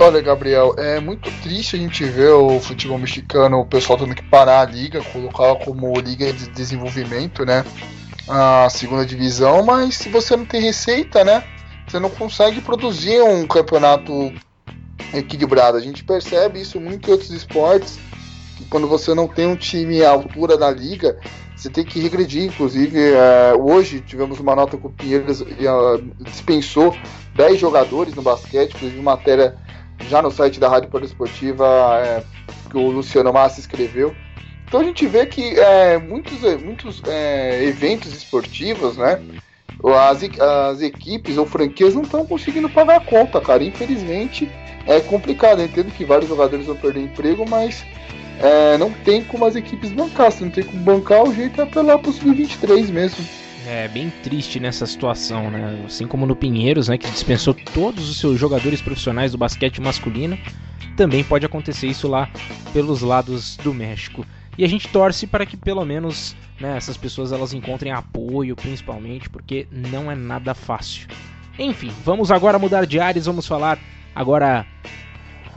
Olha, Gabriel, é muito triste a gente ver o futebol mexicano, o pessoal tendo que parar a liga, colocar como liga de desenvolvimento, né? A segunda divisão, mas se você não tem receita, né? Você não consegue produzir um campeonato equilibrado. A gente percebe isso muito em outros esportes, que quando você não tem um time à altura da liga, você tem que regredir. Inclusive, é, hoje tivemos uma nota que o Pinheiros dispensou 10 jogadores no basquete, inclusive matéria já no site da Rádio Poliesportiva, é, que o Luciano Massa escreveu. Então a gente vê que é, muitos, muitos é, eventos esportivos, né? As, as equipes ou franquias não estão conseguindo pagar a conta, cara. Infelizmente é complicado. Eu entendo que vários jogadores vão perder emprego, mas é, não tem como as equipes bancar. Se não tem como bancar, o jeito é apelar pro sub-23 mesmo. É bem triste nessa situação, né? Assim como no Pinheiros, né, que dispensou todos os seus jogadores profissionais do basquete masculino, também pode acontecer isso lá pelos lados do México. E a gente torce para que pelo menos né, essas pessoas elas encontrem apoio, principalmente, porque não é nada fácil. Enfim, vamos agora mudar de áreas, vamos falar agora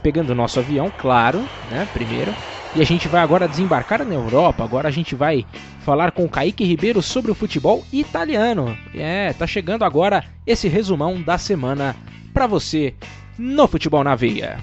pegando o nosso avião, claro, né, primeiro. E a gente vai agora desembarcar na Europa. Agora a gente vai falar com o Kaique Ribeiro sobre o futebol italiano. É, tá chegando agora esse resumão da semana para você no Futebol na Veia.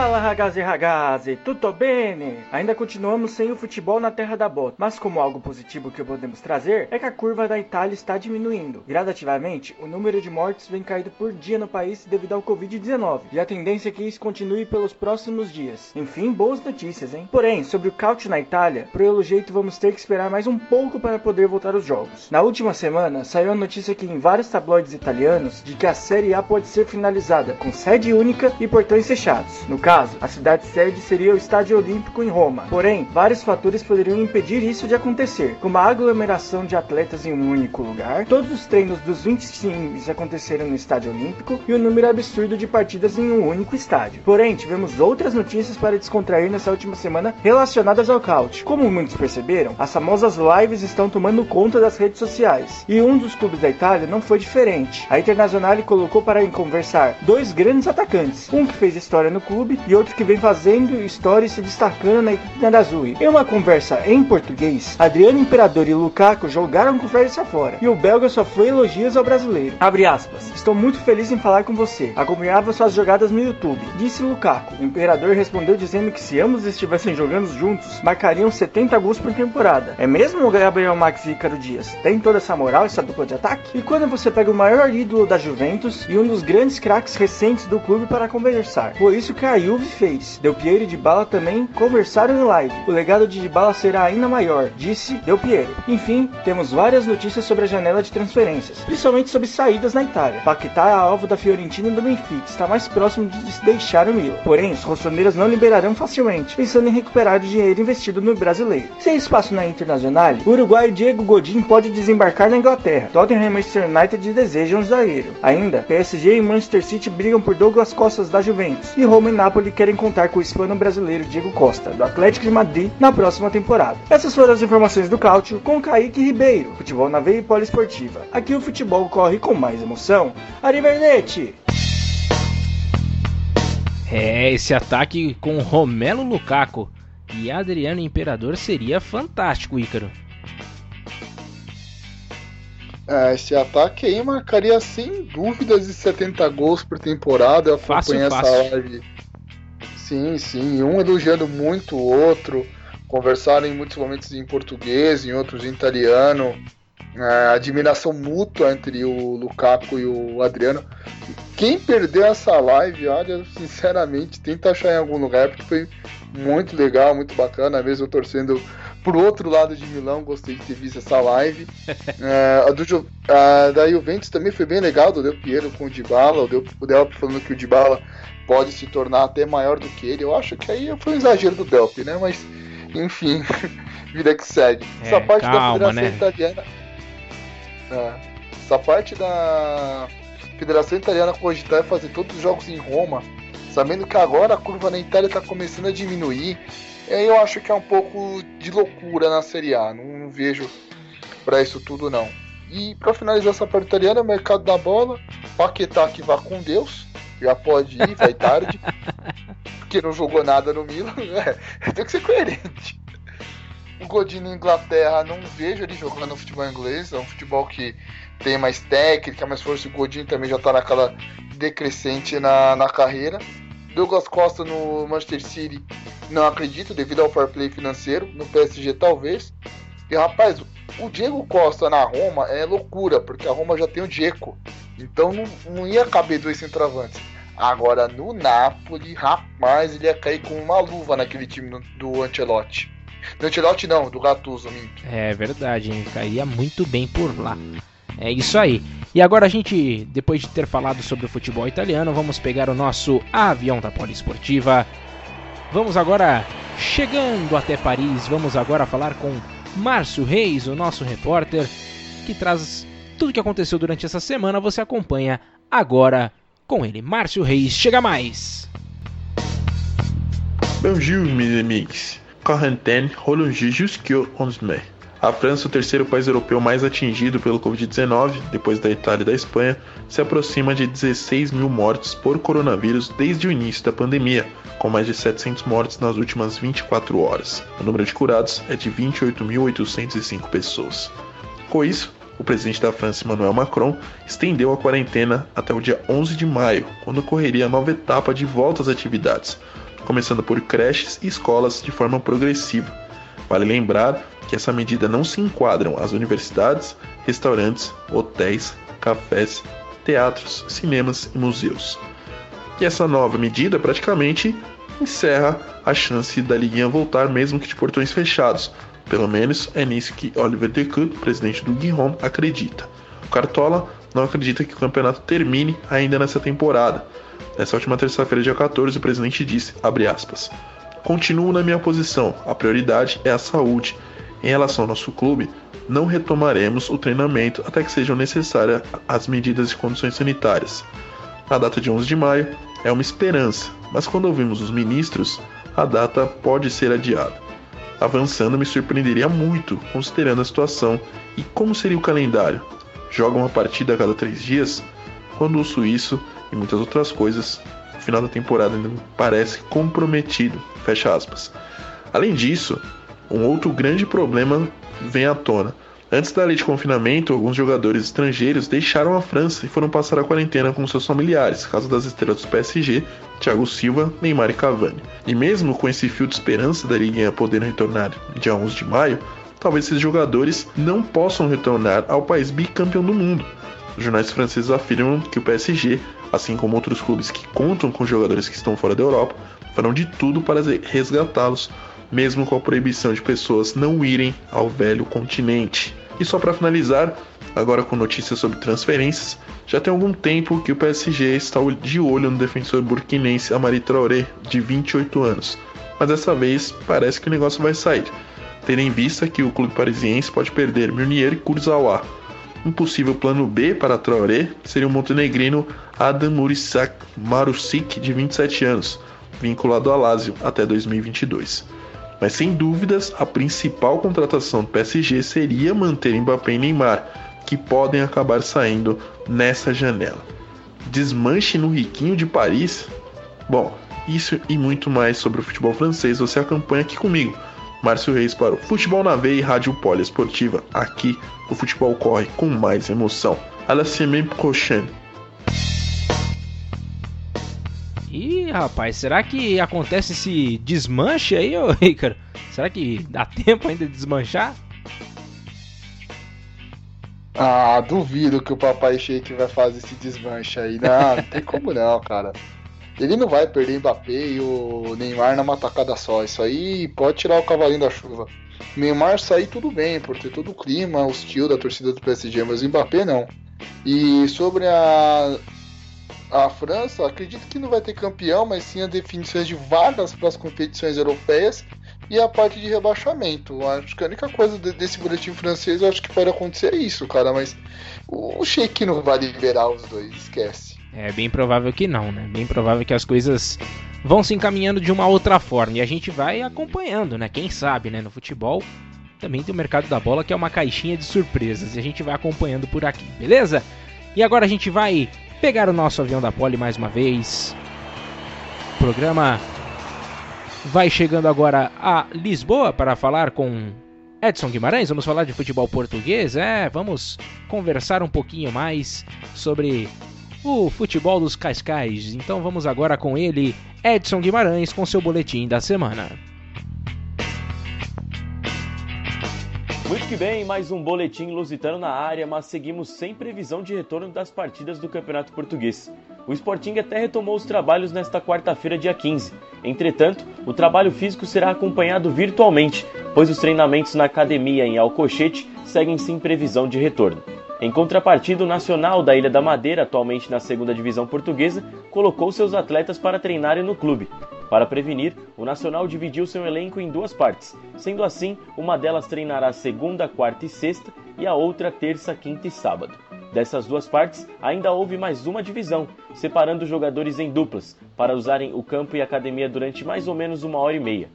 Fala ragazzi ragazzi, tutto bene? Ainda continuamos sem o futebol na terra da bota, mas como algo positivo que podemos trazer é que a curva da Itália está diminuindo. Gradativamente, o número de mortes vem caindo por dia no país devido ao Covid-19, e a tendência é que isso continue pelos próximos dias. Enfim, boas notícias, hein? Porém, sobre o caute na Itália, pelo jeito vamos ter que esperar mais um pouco para poder voltar aos jogos. Na última semana, saiu a notícia que em vários tabloides italianos de que a Série A pode ser finalizada com sede única e portões fechados. No caso, a cidade sede seria o Estádio Olímpico em Roma. Porém, vários fatores poderiam impedir isso de acontecer, como a aglomeração de atletas em um único lugar, todos os treinos dos 20 times aconteceram no Estádio Olímpico e o número absurdo de partidas em um único estádio. Porém, tivemos outras notícias para descontrair nessa última semana relacionadas ao caute. Como muitos perceberam, as famosas lives estão tomando conta das redes sociais. E um dos clubes da Itália não foi diferente. A Internazionale colocou para conversar dois grandes atacantes, um que fez história no clube e outro que vem fazendo história e se destacando na equipe Nerazzurri. Em uma conversa em português, Adriano Imperador e Lukaku jogaram conversa fora, e o belga só foi elogios ao brasileiro. Abre aspas. Estou muito feliz em falar com você. Acompanhava suas jogadas no YouTube, disse Lukaku. O Imperador respondeu dizendo que se ambos estivessem jogando juntos, marcariam 70 gols por temporada. É mesmo o Gabriel Max e Ícaro Dias? Tem toda essa moral, essa dupla de ataque? E quando você pega o maior ídolo da Juventus e um dos grandes craques recentes do clube para conversar? Foi isso a Juve fez. Del Piero e Dybala também conversaram em live. O legado de Dybala será ainda maior, disse Del Piero. Enfim, temos várias notícias sobre a janela de transferências, principalmente sobre saídas na Itália. Paquetá é alvo da Fiorentina e do Benfica, está mais próximo de se deixar o Milan. Porém, os rossoneiros não liberarão facilmente, pensando em recuperar o dinheiro investido no brasileiro. Sem espaço na Internacional, o uruguaio Diego Godin pode desembarcar na Inglaterra. Tottenham e Manchester United desejam um zagueiro. Ainda, PSG e Manchester City brigam por Douglas Costas da Juventus, e Roma e Napoli querem contar com o hispano-brasileiro Diego Costa, do Atlético de Madrid, na próxima temporada. Essas foram as informações do Cáutio com Kaique Ribeiro, futebol na veia e poliesportiva. Aqui o futebol corre com mais emoção. Arrivederci! É, esse ataque com Romelo Lukaku e Adriano Imperador seria fantástico, Ícaro. É, esse ataque aí marcaria sem dúvidas de 70 gols por temporada. Eu Fácil, acompanhei essa fácil. live. Sim, sim. Um elogiando muito o outro. Conversaram em muitos momentos em português, em outros em italiano. É, admiração mútua entre o Lukaku e o Adriano. Quem perdeu essa live, olha, sinceramente, tenta achar em algum lugar, porque foi muito legal, muito bacana, mesmo eu torcendo pro outro lado de Milão, gostei de ter visto essa live. É, a, do, a da Juventus também foi bem legal, do Del Piero com o Dybala, o Del, o Delp falando que o Dybala pode se tornar até maior do que ele. Eu acho que aí foi um exagero do Delp, né? Mas, enfim, vida que segue. É, Essa parte calma, da né? Federação Italiana. É, essa parte da Federação Italiana cogitar fazer todos os jogos em Roma, sabendo que agora a curva na Itália está começando a diminuir, aí eu acho que é um pouco de loucura na Série A. Não, não vejo para isso tudo não. E para finalizar essa parte italiana, mercado da bola, Paquetá que vá com Deus, já pode ir, vai tarde, porque não jogou nada no Milan, é, tem que ser coerente. O Godin na Inglaterra, não vejo ele jogando futebol inglês, é um futebol que tem mais técnica, mais força. O Godin também já tá naquela decrescente na, na carreira. Douglas Costa no Manchester City, não acredito, devido ao fair play financeiro. No PSG, talvez. E rapaz, o Diego Costa na Roma é loucura, porque a Roma já tem o Diego. Então não, não ia caber dois centroavantes. Agora no Napoli, rapaz, ele ia cair com uma luva naquele time do, do Ancelotti. Do Ancelotti não, do Gattuso, minto. É verdade, hein? Caía muito bem por lá. É isso aí. E agora a gente, depois de ter falado sobre o futebol italiano, vamos pegar o nosso avião da Poliesportiva. Vamos agora chegando até Paris, vamos agora falar com Márcio Reis, o nosso repórter, que traz tudo que aconteceu durante essa semana. Você acompanha agora com ele. Márcio Reis, chega mais! Bonjour, meus amigos. Quarantaine rolonge jusqu'au 11 mai. A França, o terceiro país europeu mais atingido pelo Covid-19, depois da Itália e da Espanha, se aproxima de 16 mil mortes por coronavírus desde o início da pandemia, com mais de 700 mortes nas últimas 24 horas. O número de curados é de 28.805 pessoas. Com isso, o presidente da França, Emmanuel Macron, estendeu a quarentena até o dia 11 de maio, quando ocorreria a nova etapa de volta às atividades, começando por creches e escolas de forma progressiva. Vale lembrar que essa medida não se enquadram as universidades, restaurantes, hotéis, cafés, teatros, cinemas e museus. E essa nova medida praticamente encerra a chance da liguinha voltar mesmo que de portões fechados. Pelo menos é nisso que Oliver Decoud, presidente do Guiron, acredita. O Cartola não acredita que o campeonato termine ainda nessa temporada. Nessa última terça-feira, dia 14, o presidente disse, aspas, Continuo na minha posição, a prioridade é a saúde. Em relação ao nosso clube, não retomaremos o treinamento até que sejam necessárias as medidas de condições sanitárias. A data de 11 de maio é uma esperança, mas quando ouvimos os ministros, a data pode ser adiada. Avançando, me surpreenderia muito, considerando a situação e como seria o calendário. Joga uma partida a cada três dias? Quando ouço isso e muitas outras coisas, o final da temporada ainda parece comprometido. Fecha aspas. Além disso, um outro grande problema vem à tona. Antes da lei de confinamento, alguns jogadores estrangeiros deixaram a França e foram passar a quarentena com seus familiares, caso das estrelas do PSG, Thiago Silva, Neymar e Cavani. E mesmo com esse fio de esperança da Liga poder retornar dia 11 de maio, talvez esses jogadores não possam retornar ao país bicampeão do mundo. Os jornais franceses afirmam que o PSG, assim como outros clubes que contam com jogadores que estão fora da Europa, farão de tudo para resgatá-los, mesmo com a proibição de pessoas não irem ao velho continente. E só para finalizar, agora com notícias sobre transferências, já tem algum tempo que o PSG está de olho no defensor burkinense Amari Traoré, de 28 anos. Mas dessa vez parece que o negócio vai sair, tendo em vista que o clube parisiense pode perder Meunier e Kurzawa. Um possível plano B para Traoré seria o montenegrino Adam Marusic, de 27 anos, vinculado ao Lazio até 2022. Mas sem dúvidas, a principal contratação do PSG seria manter Mbappé e Neymar, que podem acabar saindo nessa janela. Desmanche no riquinho de Paris? Bom, isso e muito mais sobre o futebol francês você acompanha aqui comigo. Márcio Reis para o Futebol na Veia e Rádio Poliesportiva. Aqui o futebol corre com mais emoção. À la semaine prochaine. Ih, rapaz, será que acontece esse desmanche aí, ô Ricardo? Será que dá tempo ainda de desmanchar? Ah, duvido que o Papai Sheik vai fazer esse desmanche aí. Não, não tem como não, cara. Ele não vai perder Mbappé e o Neymar numa tacada só. Isso aí pode tirar o cavalinho da chuva. Neymar sair tudo bem, por ter todo o clima hostil da torcida do PSG, mas o Mbappé não. E sobre a a França, acredito que não vai ter campeão, mas sim a definições de vagas para as competições europeias e a parte de rebaixamento. Acho que a única coisa desse boletim francês, eu acho que pode acontecer é isso, cara, mas o Sheik não vai liberar os dois, esquece. É bem provável que não, né? Bem provável que as coisas vão se encaminhando de uma outra forma e a gente vai acompanhando, né? Quem sabe, né? No futebol também tem o mercado da bola que é uma caixinha de surpresas e a gente vai acompanhando por aqui, beleza? E agora a gente vai pegar o nosso avião da Poli mais uma vez. O programa vai chegando agora a Lisboa para falar com Edson Guimarães. Vamos falar de futebol português, é, vamos conversar um pouquinho mais sobre o futebol dos Cascais. Então vamos agora com ele, Edson Guimarães, com seu boletim da semana. Muito que bem, mais um boletim lusitano na área, mas seguimos sem previsão de retorno das partidas do Campeonato Português. O Sporting até retomou os trabalhos nesta quarta-feira, dia 15. Entretanto, o trabalho físico será acompanhado virtualmente, pois os treinamentos na academia em Alcochete seguem sem previsão de retorno. Em contrapartida, o Nacional da Ilha da Madeira, atualmente na segunda divisão portuguesa, colocou seus atletas para treinarem no clube. Para prevenir, o Nacional dividiu seu elenco em duas partes. Sendo assim, uma delas treinará segunda, quarta e sexta e a outra terça, quinta e sábado. Dessas duas partes, ainda houve mais uma divisão, separando os jogadores em duplas, para usarem o campo e a academia durante mais ou menos uma hora e meia.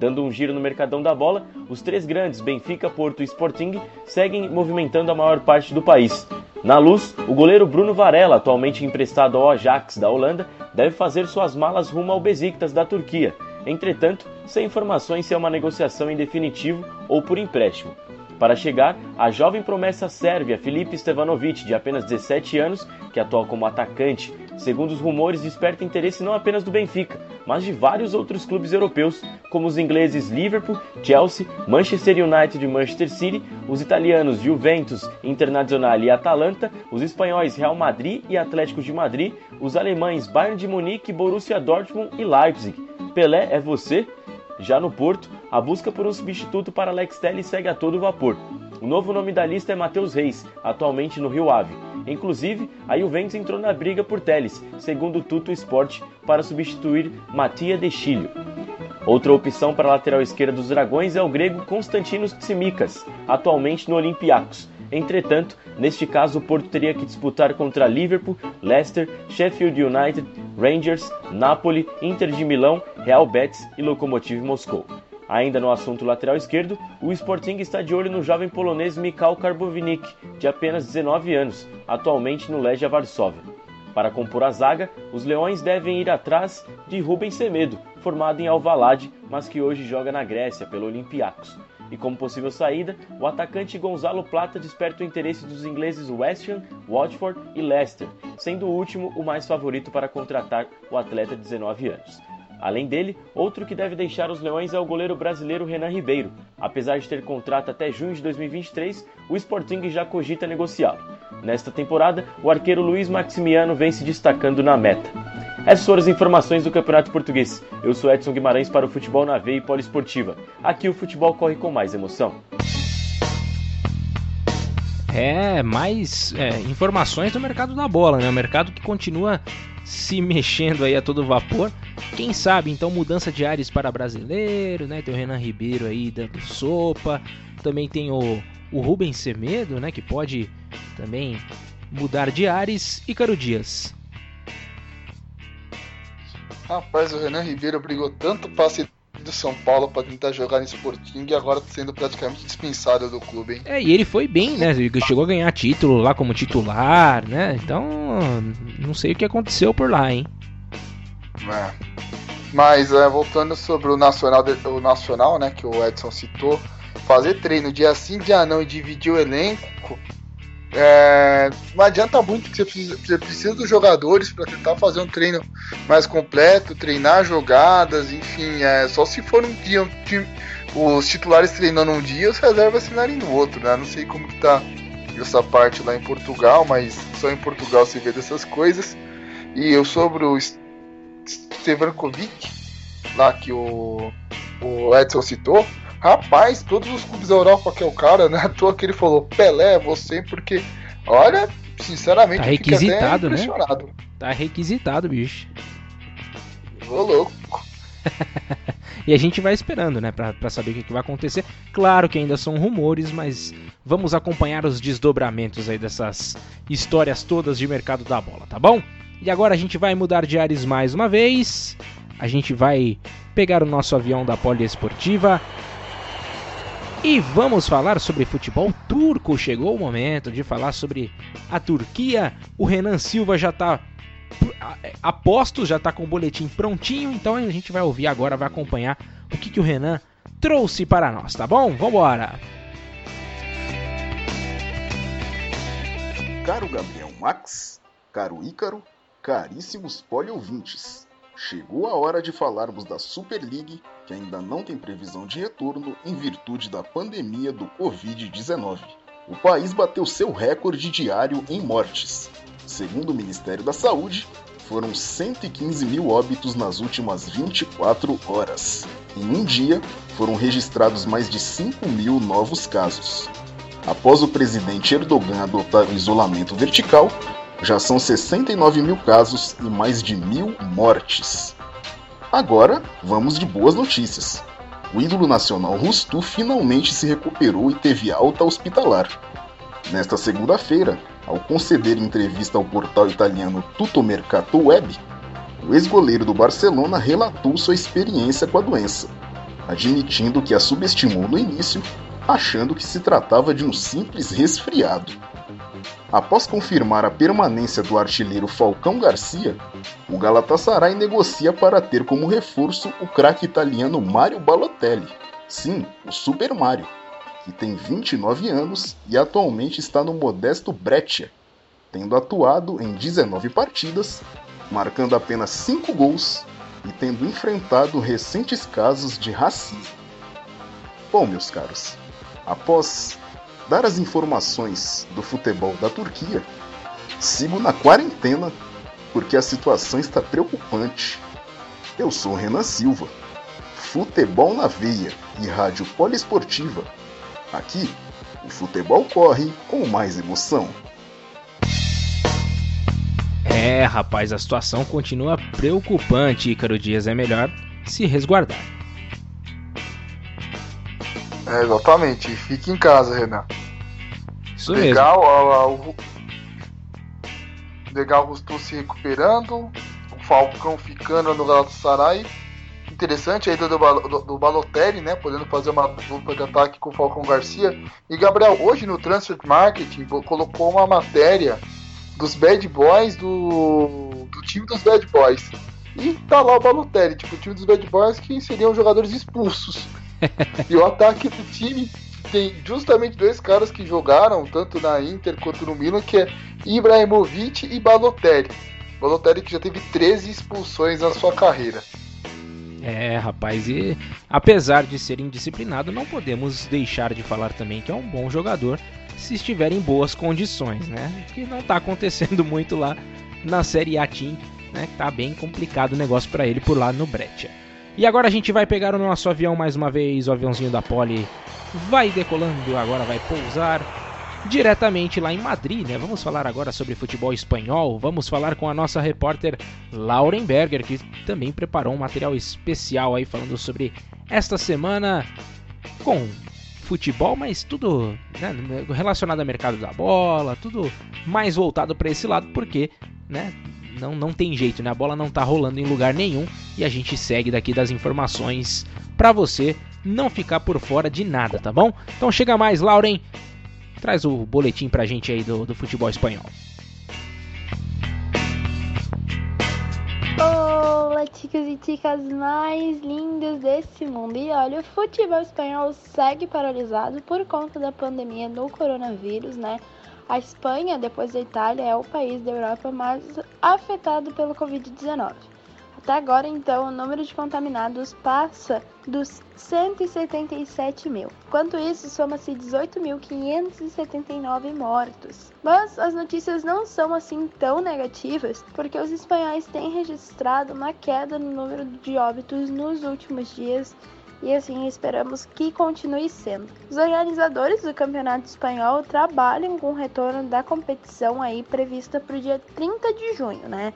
Dando um giro no mercadão da bola, os três grandes, Benfica, Porto e Sporting, seguem movimentando a maior parte do país. Na luz, o goleiro Bruno Varela, atualmente emprestado ao Ajax da Holanda, deve fazer suas malas rumo ao Besiktas da Turquia. Entretanto, sem informações se é uma negociação em definitivo ou por empréstimo. Para chegar, a jovem promessa sérvia Filipe Stevanovic, de apenas 17 anos, que atua como atacante, segundo os rumores, desperta interesse não apenas do Benfica, mas de vários outros clubes europeus, como os ingleses Liverpool, Chelsea, Manchester United e Manchester City, os italianos Juventus, Internazionale e Atalanta, os espanhóis Real Madrid e Atlético de Madrid, os alemães Bayern de Munique, Borussia Dortmund e Leipzig. Pelé é você? Já no Porto, a busca por um substituto para Alex Telles segue a todo vapor. O novo nome da lista é Matheus Reis, atualmente no Rio Ave. Inclusive, a Juventus entrou na briga por Teles, segundo o Tuto Sport, para substituir Matia de Chilho. Outra opção para a lateral esquerda dos Dragões é o grego Konstantinos Tsimikas, atualmente no Olympiacos. Entretanto, neste caso o Porto teria que disputar contra Liverpool, Leicester, Sheffield United, Rangers, Napoli, Inter de Milão, Real Betis e Lokomotiv Moscou. Ainda no assunto lateral esquerdo, o Sporting está de olho no jovem polonês Mikhail Karbownik, de apenas 19 anos, atualmente no Legia Varsóvia. Para compor a zaga, os Leões devem ir atrás de Rubens Semedo, formado em Alvalade, mas que hoje joga na Grécia pelo Olympiacos. E como possível saída, o atacante Gonzalo Plata desperta o interesse dos ingleses West Ham, Watford e Leicester, sendo o último o mais favorito para contratar o atleta de 19 anos. Além dele, outro que deve deixar os Leões é o goleiro brasileiro Renan Ribeiro. Apesar de ter contrato até junho de 2023, o Sporting já cogita negociá-lo. Nesta temporada, o arqueiro Luiz Maximiano vem se destacando na meta. Essas foram as informações do Campeonato Português. Eu sou Edson Guimarães para o Futebol na Veia e Poliesportiva. Aqui o futebol corre com mais emoção. É, mais é, informações do mercado da bola, né? O mercado que continua se mexendo aí a todo vapor. Quem sabe, então, mudança de ares para brasileiro, né? Tem o Renan Ribeiro aí dando sopa. Também tem o, o Rubens Semedo, né? Que pode também mudar de ares. E Caro Dias. Rapaz, o Renan Ribeiro brigou tanto passe do São Paulo para tentar jogar no Sporting e agora tá sendo praticamente dispensado do clube, hein? É, e ele foi bem, né? Ele chegou a ganhar título lá como titular, né? Então, não sei o que aconteceu por lá, hein? É. Mas é, voltando sobre o Nacional, o Nacional, né, que o Edson citou, fazer treino dia sim, dia não e dividir o elenco é, não adianta muito que você precisa, você precisa dos jogadores para tentar fazer um treino mais completo, treinar jogadas, enfim, é só se for um dia, um time, os titulares treinando um dia, os reservas treinarem no outro, né? Não sei como que tá essa parte lá em Portugal, mas só em Portugal se vê dessas coisas. E eu sobre o Stevankovic, lá que o, o Edson citou, Rapaz, todos os clubes da Europa que é o cara, né? À toa que ele falou, Pelé, você, porque, olha, sinceramente, tá requisitado, né? Tá requisitado, bicho. Ô, louco. e a gente vai esperando, né, pra, pra saber o que, que vai acontecer. Claro que ainda são rumores, mas vamos acompanhar os desdobramentos aí dessas histórias todas de mercado da bola, tá bom? E agora a gente vai mudar de ares mais uma vez. A gente vai pegar o nosso avião da Poliesportiva e vamos falar sobre futebol turco. Chegou o momento de falar sobre a Turquia. O Renan Silva já está a postos, já está com o boletim prontinho. Então a gente vai ouvir agora, vai acompanhar o que, que o Renan trouxe para nós, tá bom? Vambora! Caro Gabriel Max, caro Ícaro, caríssimos poliouvintes. Chegou a hora de falarmos da Super League, que ainda não tem previsão de retorno em virtude da pandemia do Covid-19. O país bateu seu recorde diário em mortes. Segundo o Ministério da Saúde, foram 115 mil óbitos nas últimas 24 horas. Em um dia, foram registrados mais de 5 mil novos casos. após o presidente Erdogan adotar o isolamento vertical, já são 69 mil casos e mais de mil mortes. Agora, vamos de boas notícias. O ídolo nacional Rustu finalmente se recuperou e teve alta hospitalar. Nesta segunda-feira, ao conceder entrevista ao portal italiano Tuttomercato Web, o ex-goleiro do Barcelona relatou sua experiência com a doença, admitindo que a subestimou no início, achando que se tratava de um simples resfriado. Após confirmar a permanência do artilheiro Falcão Garcia, o Galatasaray negocia para ter como reforço o craque italiano Mario Balotelli. Sim, o Super Mario, que tem 29 anos e atualmente está no modesto Breccia, tendo atuado em 19 partidas, marcando apenas 5 gols e tendo enfrentado recentes casos de racismo. Bom, meus caros, após dar as informações do futebol da Turquia, sigo na quarentena porque a situação está preocupante. Eu sou Renan Silva, futebol na veia e rádio poliesportiva. Aqui, o futebol corre com mais emoção. É, rapaz, a situação continua preocupante, Ícaro Dias. É melhor se resguardar. É, exatamente. Fique em casa, Renan. Isso legal, mesmo. a- a- o, legal o Rustu se recuperando, o Falcão ficando no Galatasaray. Interessante a ida do, do, do Balotelli, né? Podendo fazer uma dupla de ataque com o Falcão Garcia. E Gabriel, hoje no Transfer Marketing colocou uma matéria dos Bad Boys do, do time dos Bad Boys. E tá lá o Balotelli, tipo, o time dos Bad Boys que seriam jogadores expulsos. E o ataque do time tem justamente dois caras que jogaram, tanto na Inter quanto no Milan, que é Ibrahimovic e Balotelli. Balotelli que já teve 13 expulsões na sua carreira. É, rapaz, e apesar de ser indisciplinado, não podemos deixar de falar também que é um bom jogador se estiver em boas condições, né? Que não tá acontecendo muito lá na Série A Team, né? Tá bem complicado o negócio para ele por lá no Breccia. E agora a gente vai pegar o nosso avião mais uma vez, o aviãozinho da Poli vai decolando, agora vai pousar diretamente lá em Madrid, né? Vamos falar agora sobre futebol espanhol. Vamos falar com a nossa repórter Lauren Berger, que também preparou um material especial aí falando sobre esta semana com futebol, mas tudo né, relacionado ao mercado da bola, tudo mais voltado para esse lado, porque, né? Não, não tem jeito, né? A bola não tá rolando em lugar nenhum e a gente segue daqui das informações para você não ficar por fora de nada, tá bom? Então chega mais, Lauren, traz o boletim pra gente aí do, do futebol espanhol. Olá, chicos e chicas mais lindos desse mundo. E olha, o futebol espanhol segue paralisado por conta da pandemia do coronavírus, né? A Espanha, depois da Itália, é o país da Europa mais afetado pelo Covid-19. Até agora, então, o número de contaminados passa dos 177 mil. Enquanto isso, soma-se 18.579 mortos. Mas as notícias não são assim tão negativas, porque os espanhóis têm registrado uma queda no número de óbitos nos últimos dias e assim esperamos que continue sendo. Os organizadores do Campeonato Espanhol trabalham com o retorno da competição aí prevista para o dia 30 de junho, né?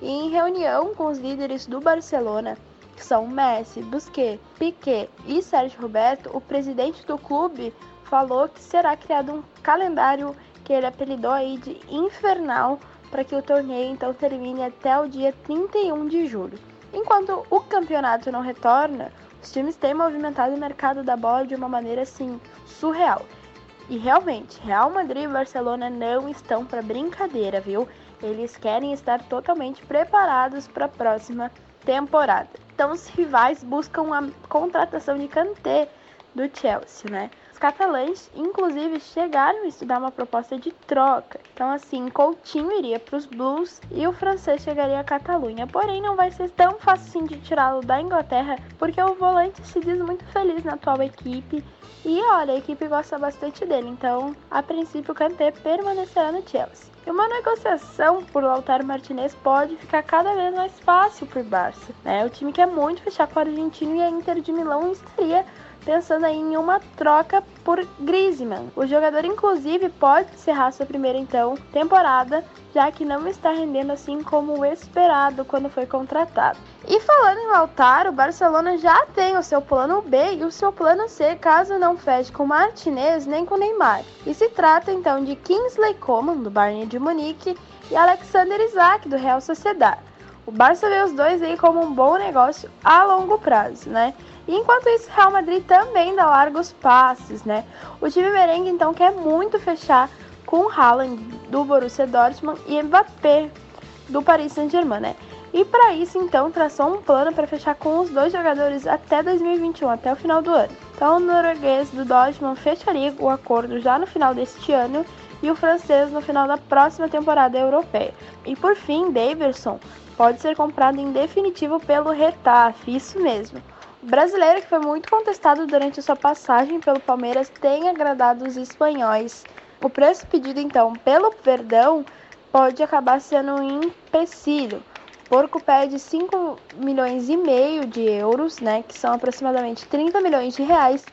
E em reunião com os líderes do Barcelona, que são Messi, Busquets, Piquet e Sérgio Roberto, o presidente do clube falou que será criado um calendário que ele apelidou aí de infernal para que o torneio então termine até o dia 31 de julho. Enquanto o campeonato não retorna, os times têm movimentado o mercado da bola de uma maneira assim surreal. E realmente, Real Madrid e Barcelona não estão para brincadeira, viu? Eles querem estar totalmente preparados para a próxima temporada. Então, os rivais buscam a contratação de Kanté do Chelsea, né? Catalães, inclusive, chegaram a estudar uma proposta de troca. Então, assim, Coutinho iria para os Blues e o francês chegaria à Catalunha. Porém, não vai ser tão fácil assim de tirá-lo da Inglaterra, porque o volante se diz muito feliz na atual equipe. E olha, a equipe gosta bastante dele. Então, a princípio, o Kanté permanecerá no Chelsea. E uma negociação por Lautaro Martinez pode ficar cada vez mais fácil para o Barça. Né? O time quer muito fechar com o argentino e a Inter de Milão estaria pensando em uma troca por Griezmann. O jogador, inclusive, pode encerrar sua primeira então temporada, já que não está rendendo assim como o esperado quando foi contratado. E falando em Lautaro, o Barcelona já tem o seu plano B e o seu plano C caso não feche com Martinez nem com Neymar. E se trata então de Kingsley Coman, do Bayern de Munique, e Alexander Isaac, do Real Sociedad. O Barça vê os dois aí como um bom negócio a longo prazo, né? Enquanto isso, o Real Madrid também dá largos passes, né? O time merengue então quer muito fechar com Haaland do Borussia Dortmund e Mbappé do Paris Saint-Germain, né? E para isso, então, traçou um plano para fechar com os dois jogadores até 2021, até o final do ano. Então, o norueguês do Dortmund fecharia o acordo já no final deste ano e o francês no final da próxima temporada europeia. E por fim, Davidson pode ser comprado em definitivo pelo Retafe, isso mesmo. Brasileiro, que foi muito contestado durante sua passagem pelo Palmeiras, tem agradado os espanhóis. O preço pedido então pelo Verdão pode acabar sendo um empecilho. O Porco pede 5 milhões e meio de euros, né, que são aproximadamente 30 milhões de reais,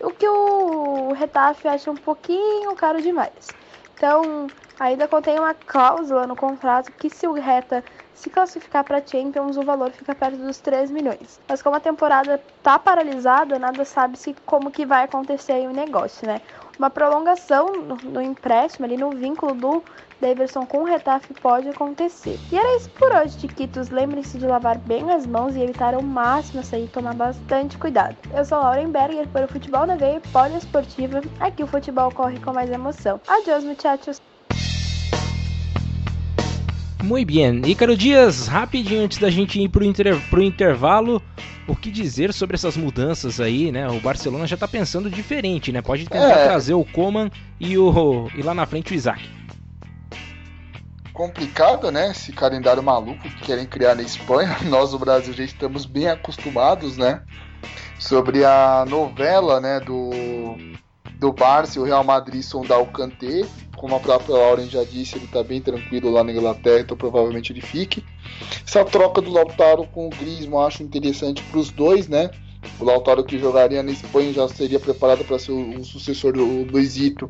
o que o Retafe acha um pouquinho caro demais. Então, ainda contém uma cláusula no contrato que se o Reta se classificar para Champions, o valor fica perto dos 3 milhões. Mas como a temporada tá paralisada, nada sabe-se como que vai acontecer aí o negócio, né? Uma prolongação no, no empréstimo, ali no vínculo do Davidson com o Retafe pode acontecer. E era isso por hoje, Tiquitos. Lembrem-se de lavar bem as mãos e evitar ao máximo essa e tomar bastante cuidado. Eu sou Lauren Berger para o Futebol na Veia Poliesportiva. Aqui o futebol corre com mais emoção. Adiós, muchachos! Muito bem. Ícaro Dias, rapidinho antes da gente ir pro, inter, pro intervalo, o que dizer sobre essas mudanças aí, né? O Barcelona já tá pensando diferente, né? Pode tentar é... trazer o Coman e, o, e lá na frente o Isaac. Complicado, né? Esse calendário maluco que querem criar na Espanha. Nós, no Brasil, já estamos bem acostumados, né? Sobre a novela, né? Do, do Barça e o Real Madrid sondar o Kanté como a própria Lauren já disse, ele está bem tranquilo lá na Inglaterra, então provavelmente ele fique. Essa troca do Lautaro com o Griezmann acho interessante para os dois, né? O Lautaro que jogaria na Espanha já seria preparado para ser o, sucessor do Luizito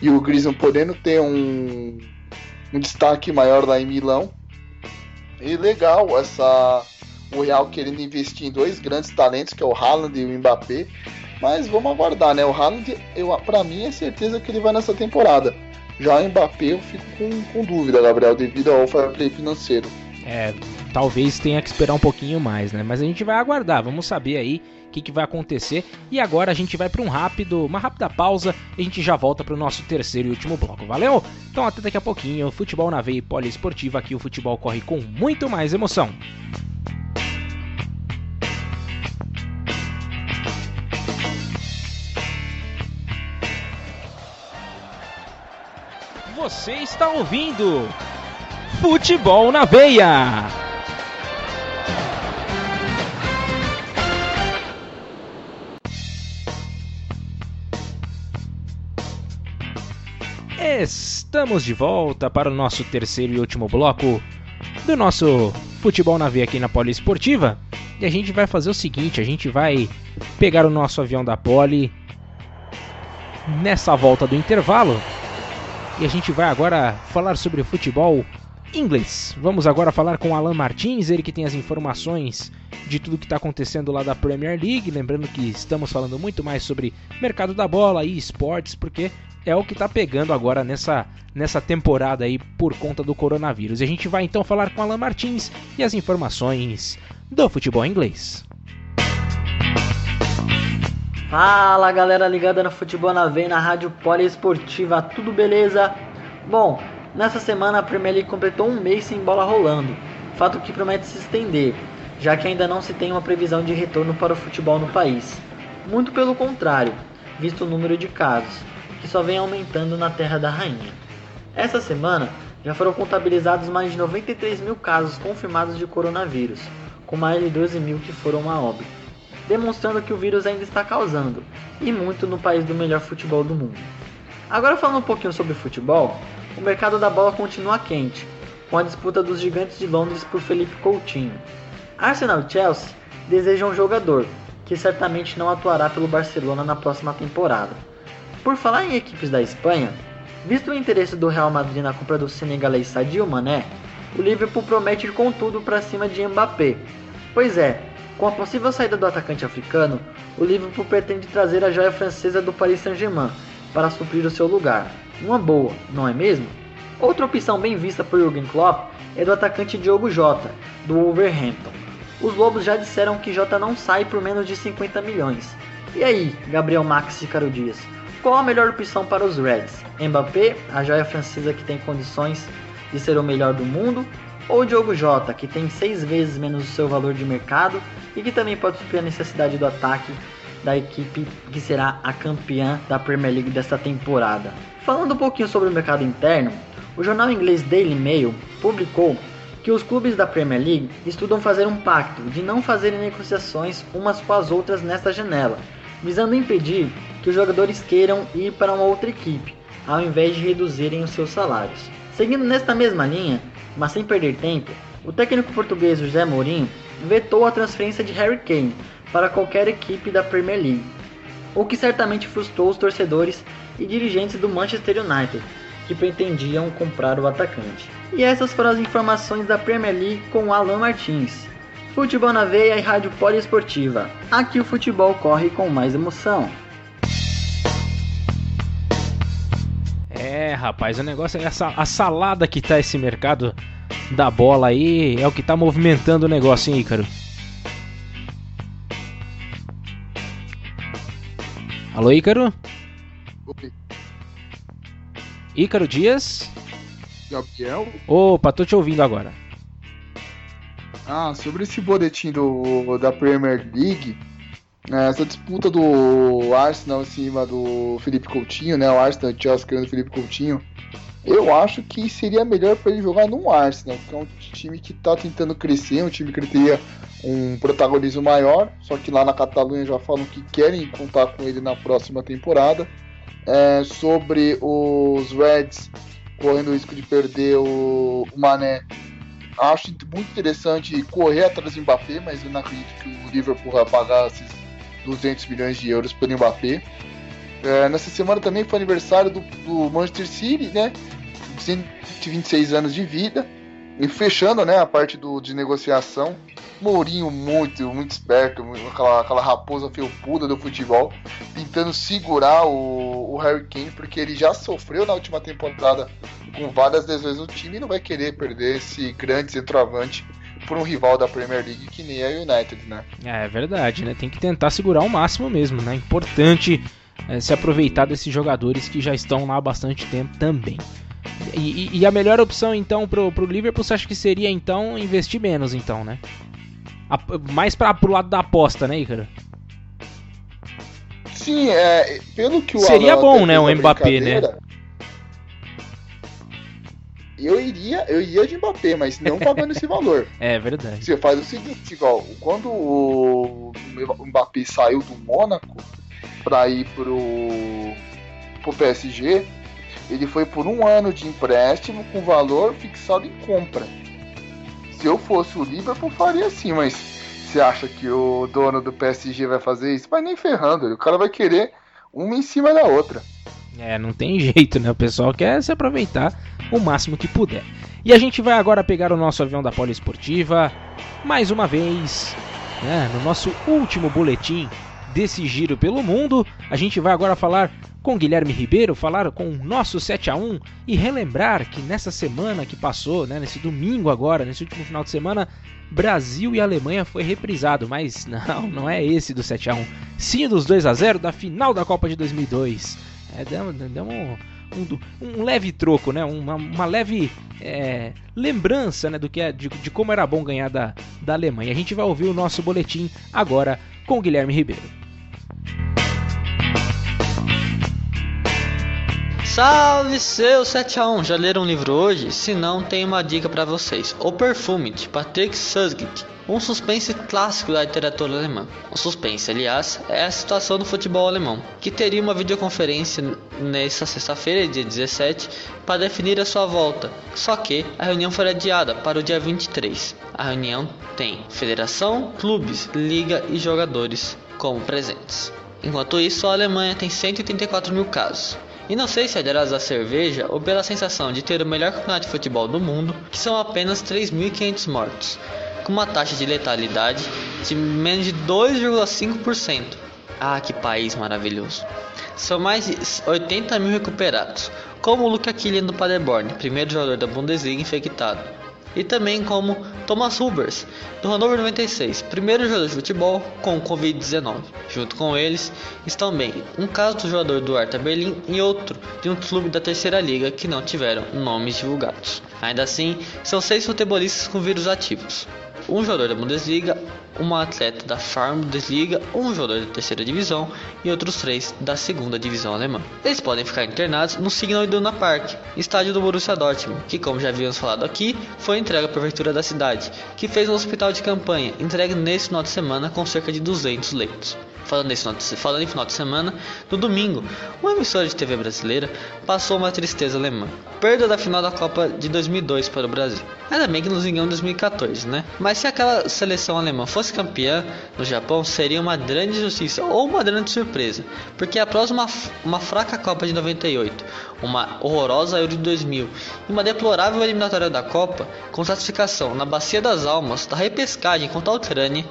e o Griezmann podendo ter um, um destaque maior lá em Milão. E legal essa o Real querendo investir em dois grandes talentos, que é o Haaland e o Mbappé. Mas vamos aguardar, né? O Haaland, eu, pra mim, é certeza que ele vai nessa temporada. Já o Mbappé eu fico com, com dúvida, Gabriel, devido ao fair play financeiro. É, talvez tenha que esperar um pouquinho mais, né? Mas a gente vai aguardar, vamos saber aí o que, que vai acontecer. E agora a gente vai para um rápido, uma rápida pausa e a gente já volta para o nosso terceiro e último bloco. Valeu? Então até daqui a pouquinho. Futebol na veia poliesportiva aqui o futebol corre com muito mais emoção. Você está ouvindo Futebol na Veia. Estamos de volta para o nosso terceiro e último bloco do nosso Futebol na Veia aqui na Poliesportiva. E a gente vai fazer o seguinte: a gente vai pegar o nosso avião da Poli nessa volta do intervalo e a gente vai agora falar sobre futebol inglês. Vamos agora falar com Alan Martins, ele que tem as informações de tudo que está acontecendo lá da Premier League. Lembrando que estamos falando muito mais sobre mercado da bola e esportes, porque é o que está pegando agora nessa, nessa temporada aí por conta do coronavírus. E a gente vai então falar com Alan Martins e as informações do futebol inglês. Fala galera ligada no Futebol na Veia na Rádio Poliesportiva, tudo beleza? Bom, nessa semana a Premier League completou um mês sem bola rolando, fato que promete se estender, já que ainda não se tem uma previsão de retorno para o futebol no país. Muito pelo contrário, visto o número de casos, que só vem aumentando na Terra da Rainha. Essa semana já foram contabilizados mais de 93 mil casos confirmados de coronavírus, com mais de 12 mil que foram a óbito demonstrando que o vírus ainda está causando, e muito no país do melhor futebol do mundo. Agora falando um pouquinho sobre futebol, o mercado da bola continua quente, com a disputa dos gigantes de Londres por Felipe Coutinho. Arsenal e Chelsea desejam um jogador, que certamente não atuará pelo Barcelona na próxima temporada. Por falar em equipes da Espanha, visto o interesse do Real Madrid na compra do senegalês Sadio Mané, o Liverpool promete ir com tudo para cima de Mbappé. Pois é, com a possível saída do atacante africano, o Liverpool pretende trazer a joia francesa do Paris Saint-Germain para suprir o seu lugar. Uma boa, não é mesmo? Outra opção bem vista por Jurgen Klopp é do atacante Diogo Jota, do Wolverhampton. Os Lobos já disseram que Jota não sai por menos de 50 milhões. E aí, Gabriel Max e Caro Dias, qual a melhor opção para os Reds? Mbappé, a joia francesa que tem condições de ser o melhor do mundo, ou Diogo Jota, que tem seis vezes menos o seu valor de mercado e que também pode suprir a necessidade do ataque da equipe que será a campeã da Premier League desta temporada. Falando um pouquinho sobre o mercado interno, o jornal inglês Daily Mail publicou que os clubes da Premier League estudam fazer um pacto de não fazerem negociações umas com as outras nesta janela, visando impedir que os jogadores queiram ir para uma outra equipe, ao invés de reduzirem os seus salários. Seguindo nesta mesma linha, mas sem perder tempo, o técnico português José Mourinho vetou a transferência de Harry Kane para qualquer equipe da Premier League, o que certamente frustrou os torcedores e dirigentes do Manchester United, que pretendiam comprar o atacante. E essas foram as informações da Premier League com Alan Martins. Futebol na veia e rádio poliesportiva. Aqui o futebol corre com mais emoção. É, rapaz, o negócio é essa a salada que tá esse mercado da bola aí, é o que tá movimentando o negócio, hein, Ícaro? Alô, Ícaro? Oi. Ícaro Dias? Gabriel? Opa, tô te ouvindo agora. Ah, sobre esse boletim do, da Premier League, né, essa disputa do Arsenal em cima do Felipe Coutinho, né? O Arsenal e Chelsea querendo o Felipe Coutinho. Eu acho que seria melhor para ele jogar no Arsenal, que é um time que está tentando crescer, um time que teria um protagonismo maior, só que lá na Catalunha já falam que querem contar com ele na próxima temporada. É, sobre os Reds correndo o risco de perder o, o Mané, acho muito interessante correr atrás do Mbappé, mas eu não acredito que o Liverpool vai pagar esses 200 milhões de euros pelo Mbappé. É, nessa semana também foi aniversário do, do, Manchester City, né? 126 anos de vida. E fechando né, a parte do, de negociação, Mourinho muito, muito esperto, aquela, aquela raposa felpuda do futebol, tentando segurar o, o Harry Kane, porque ele já sofreu na última temporada com várias lesões no time e não vai querer perder esse grande centroavante por um rival da Premier League que nem a United, né? É, é verdade, né? Tem que tentar segurar o máximo mesmo, né? Importante é, se aproveitar desses jogadores que já estão lá há bastante tempo também. E, e, e a melhor opção então pro, pro Liverpool você acha que seria então investir menos então, né? A, mais para pro lado da aposta, né, Ícaro? Sim, é, pelo que o Seria Alan bom, né, o Mbappé, né? eu iria, eu iria de Mbappé, mas não pagando esse valor. É verdade. Você faz o seguinte, igual, quando o Mbappé saiu do Mônaco para ir pro, pro PSG, ele foi por um ano de empréstimo com valor fixado em compra. Se eu fosse o Liverpool, faria assim, mas você acha que o dono do PSG vai fazer isso? Vai nem ferrando, o cara vai querer uma em cima da outra. É, não tem jeito, né? O pessoal quer se aproveitar o máximo que puder. E a gente vai agora pegar o nosso avião da Poliesportiva, mais uma vez, né, no nosso último boletim desse giro pelo mundo. A gente vai agora falar com Guilherme Ribeiro, falar com o nosso 7 a 1 e relembrar que nessa semana que passou, né, nesse domingo agora, nesse último final de semana, Brasil e Alemanha foi reprisado, mas não, não é esse do 7 a 1 sim dos 2 a 0 da final da Copa de 2002. É, um, um, leve troco, né? uma, uma leve é, lembrança né? do que é, de, de, como era bom ganhar da, da Alemanha. A gente vai ouvir o nosso boletim agora com Guilherme Ribeiro. Salve seu 7x1! Já leram um livro hoje? Se não, tem uma dica para vocês. O Perfume, de Patrick Susskind. Um suspense clássico da literatura alemã. O suspense, aliás, é a situação do futebol alemão, que teria uma videoconferência nesta sexta-feira, dia 17, para definir a sua volta. Só que a reunião foi adiada para o dia 23. A reunião tem federação, clubes, liga e jogadores como presentes. Enquanto isso, a Alemanha tem 184 mil casos. E não sei se é graças à cerveja ou pela sensação de ter o melhor campeonato de futebol do mundo, que são apenas 3.500 mortos, com uma taxa de letalidade de menos de 2,5%. Ah, que país maravilhoso! São mais de 80 mil recuperados, como o Luca Killian do Paderborn, primeiro jogador da Bundesliga infectado e também como Thomas Hubers, do Hannover 96, primeiro jogador de futebol com Covid-19. Junto com eles estão bem um caso do jogador do Hertha Berlim e outro de um clube da terceira liga que não tiveram nomes divulgados. Ainda assim, são seis futebolistas com vírus ativos. Um jogador da Bundesliga, uma atleta da Farm Bundesliga, um jogador da terceira divisão e outros três da segunda divisão alemã. Eles podem ficar internados no Signal Iduna Park, estádio do Borussia Dortmund, que como já havíamos falado aqui, foi entregue à prefeitura da cidade, que fez um hospital de campanha, entregue nesse final de semana com cerca de 200 leitos. Falando, nesse final de, falando em final de semana, no domingo, uma emissora de TV brasileira passou uma tristeza alemã. Perda da final da Copa de 2002 para o Brasil. Ainda bem que nos ganhou em 2014, né? Mas se aquela seleção alemã fosse campeã no Japão, seria uma grande justiça ou uma grande surpresa, porque após uma, uma fraca Copa de 98, uma horrorosa Euro de 2000 e uma deplorável eliminatória da Copa, com classificação na Bacia das Almas da repescagem contra a Ucrânia,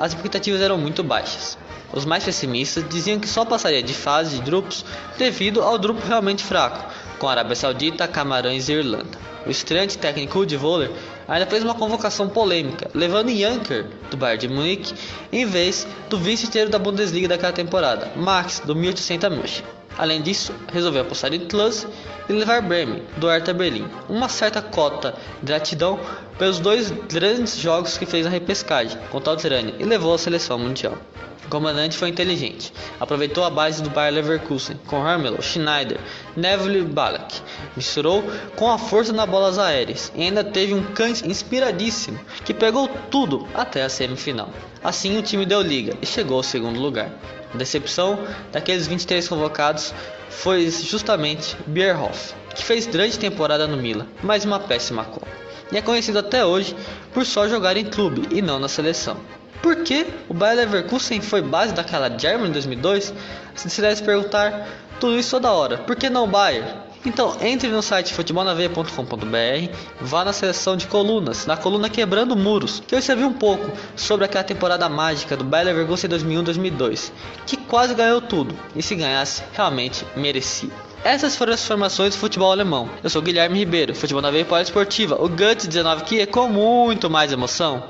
as expectativas eram muito baixas. Os mais pessimistas diziam que só passaria de fase de grupos devido ao grupo realmente fraco, com Arábia Saudita, Camarões e Irlanda. O estreante técnico de Voller ainda fez uma convocação polêmica, levando Janker, do Bayern de Munique, em vez do vice-inteiro da Bundesliga daquela temporada, Max, do 1800 München. Além disso, resolveu apostar em Klose e levar Bremen, do Hertha Berlim, uma certa cota de gratidão pelos dois grandes jogos que fez na repescagem contra a Ucrânia e levou à seleção mundial. O comandante foi inteligente. Aproveitou a base do Bayer Leverkusen com Hermelo, Schneider, Neville Balak. Misturou com a força nas bolas aéreas e ainda teve um cães inspiradíssimo que pegou tudo até a semifinal. Assim o time deu liga e chegou ao segundo lugar. A decepção daqueles 23 convocados foi justamente Bierhoff, que fez grande temporada no Milan, mas uma péssima Copa. E é conhecido até hoje por só jogar em clube e não na seleção. Por que o Bayer Leverkusen foi base daquela German em 2002? Se deve se perguntar tudo isso toda hora. Por que não o Bayer? Então entre no site futebolnaveia.com.br, vá na seção de colunas, na coluna Quebrando Muros, que eu escrevi um pouco sobre aquela temporada mágica do Bayer Leverkusen 2001-2002, que quase ganhou tudo, e se ganhasse, realmente merecia. Essas foram as formações do futebol alemão. Eu sou Guilherme Ribeiro, Futebol na Veia Esportiva, o Guts 19 que é com muito mais emoção.